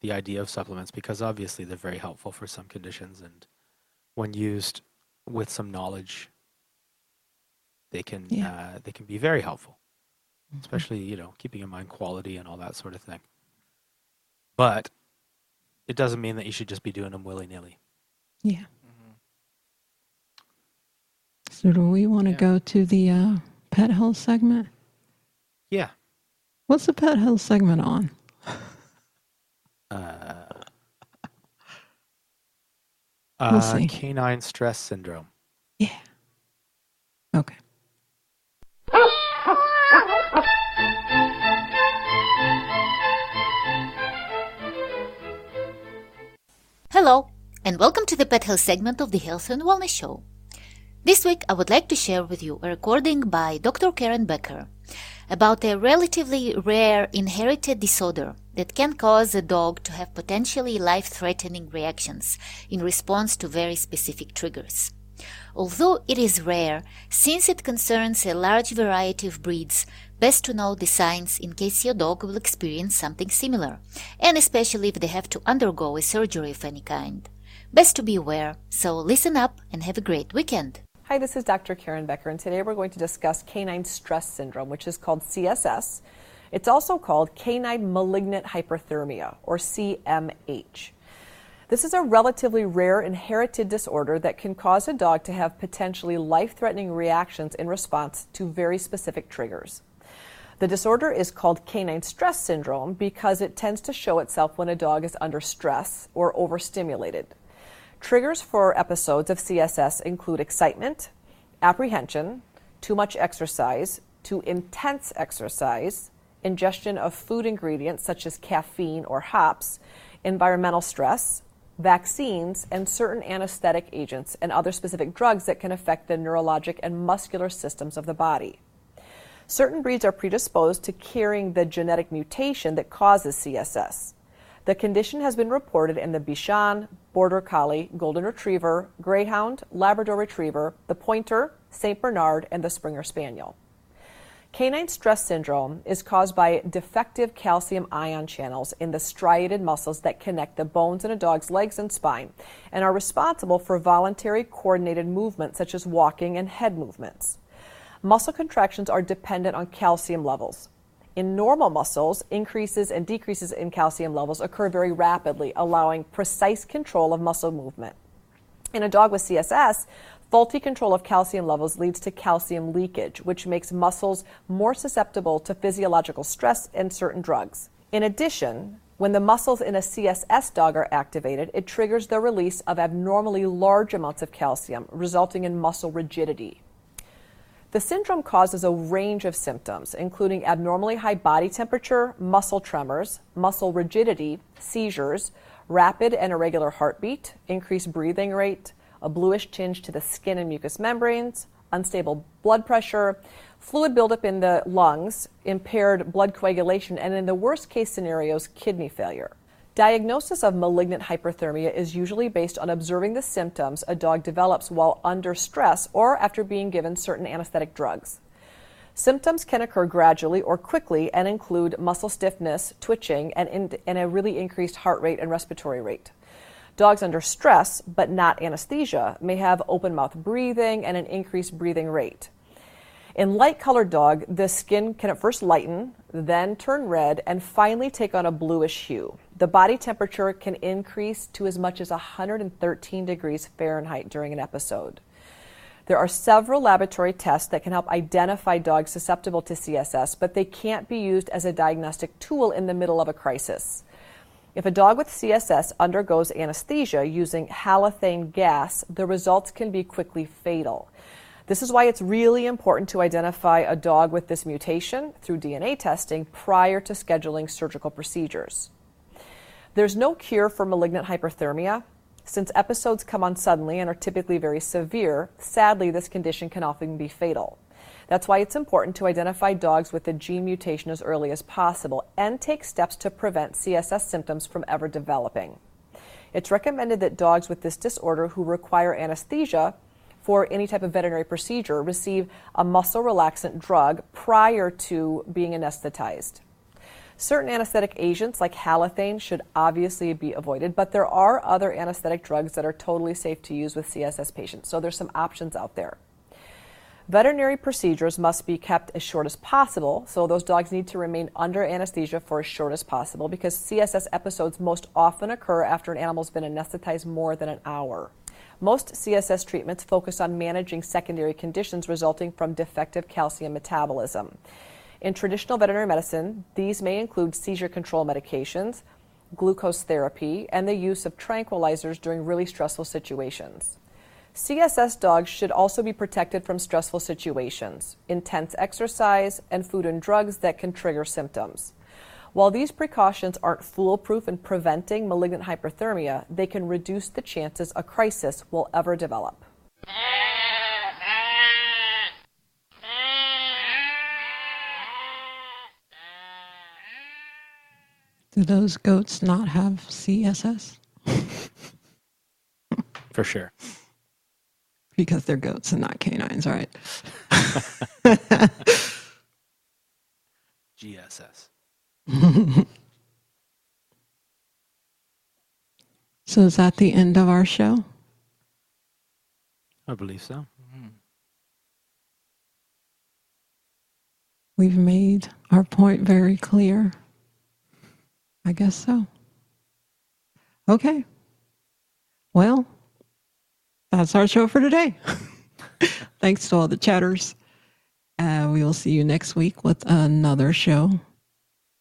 the idea of supplements because obviously they're very helpful for some conditions and when used with some knowledge they can yeah. uh, they can be very helpful mm-hmm. especially you know keeping in mind quality and all that sort of thing but it doesn't mean that you should just be doing them willy-nilly yeah mm-hmm. so do we want to yeah. go to the uh, pet health segment yeah What's the pet health segment on? Uh, we'll uh, see. Canine stress syndrome. Yeah. Okay. And welcome to the Pet Health segment of the Health and Wellness Show. This week, I would like to share with you a recording by Dr. Karen Becker about a relatively rare inherited disorder that can cause a dog to have potentially life threatening reactions in response to very specific triggers. Although it is rare, since it concerns a large variety of breeds, best to know the signs in case your dog will experience something similar, and especially if they have to undergo a surgery of any kind. Best to be aware, so listen up and have a great weekend. Hi, this is Dr. Karen Becker, and today we're going to discuss canine stress syndrome, which is called CSS. It's also called canine malignant hyperthermia, or CMH. This is a relatively rare inherited disorder that can cause a dog to have potentially life threatening reactions in response to very specific triggers. The disorder is called canine stress syndrome because it tends to show itself when a dog is under stress or overstimulated. Triggers for episodes of CSS include excitement, apprehension, too much exercise, too intense exercise, ingestion of food ingredients such as caffeine or hops, environmental stress, vaccines, and certain anesthetic agents and other specific drugs that can affect the neurologic and muscular systems of the body. Certain breeds are predisposed to carrying the genetic mutation that causes CSS. The condition has been reported in the Bichon, Border Collie, Golden Retriever, Greyhound, Labrador Retriever, the Pointer, St. Bernard, and the Springer Spaniel. Canine stress syndrome is caused by defective calcium ion channels in the striated muscles that connect the bones in a dog's legs and spine and are responsible for voluntary coordinated movements such as walking and head movements. Muscle contractions are dependent on calcium levels. In normal muscles, increases and decreases in calcium levels occur very rapidly, allowing precise control of muscle movement. In a dog with CSS, Faulty control of calcium levels leads to calcium leakage, which makes muscles more susceptible to physiological stress and certain drugs. In addition, when the muscles in a CSS dog are activated, it triggers the release of abnormally large amounts of calcium, resulting in muscle rigidity. The syndrome causes a range of symptoms, including abnormally high body temperature, muscle tremors, muscle rigidity, seizures, rapid and irregular heartbeat, increased breathing rate, a bluish tinge to the skin and mucous membranes, unstable blood pressure, fluid buildup in the lungs, impaired blood coagulation, and in the worst case scenarios, kidney failure. Diagnosis of malignant hyperthermia is usually based on observing the symptoms a dog develops while under stress or after being given certain anesthetic drugs. Symptoms can occur gradually or quickly and include muscle stiffness, twitching, and, in, and a really increased heart rate and respiratory rate. Dogs under stress, but not anesthesia, may have open mouth breathing and an increased breathing rate. In light colored dog, the skin can at first lighten, then turn red, and finally take on a bluish hue. The body temperature can increase to as much as 113 degrees Fahrenheit during an episode. There are several laboratory tests that can help identify dogs susceptible to CSS, but they can't be used as a diagnostic tool in the middle of a crisis. If a dog with CSS undergoes anesthesia using halothane gas, the results can be quickly fatal. This is why it's really important to identify a dog with this mutation through DNA testing prior to scheduling surgical procedures. There's no cure for malignant hyperthermia. Since episodes come on suddenly and are typically very severe, sadly, this condition can often be fatal. That's why it's important to identify dogs with the gene mutation as early as possible and take steps to prevent CSS symptoms from ever developing. It's recommended that dogs with this disorder who require anesthesia for any type of veterinary procedure receive a muscle relaxant drug prior to being anesthetized. Certain anesthetic agents like halothane should obviously be avoided, but there are other anesthetic drugs that are totally safe to use with CSS patients, so there's some options out there. Veterinary procedures must be kept as short as possible, so those dogs need to remain under anesthesia for as short as possible because CSS episodes most often occur after an animal's been anesthetized more than an hour. Most CSS treatments focus on managing secondary conditions resulting from defective calcium metabolism. In traditional veterinary medicine, these may include seizure control medications, glucose therapy, and the use of tranquilizers during really stressful situations. CSS dogs should also be protected from stressful situations, intense exercise, and food and drugs that can trigger symptoms. While these precautions aren't foolproof in preventing malignant hyperthermia, they can reduce the chances a crisis will ever develop. Do those goats not have CSS? (laughs) For sure because they're goats and not canines, right? (laughs) GSS. (laughs) so is that the end of our show? I believe so. Mm-hmm. We've made our point very clear. I guess so. Okay. Well, that's our show for today. (laughs) Thanks to all the chatters. Uh, we will see you next week with another show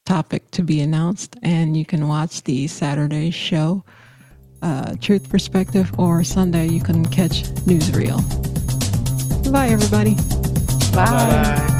topic to be announced. And you can watch the Saturday show, uh, Truth Perspective, or Sunday you can catch Newsreel. Bye, everybody. Bye. Bye.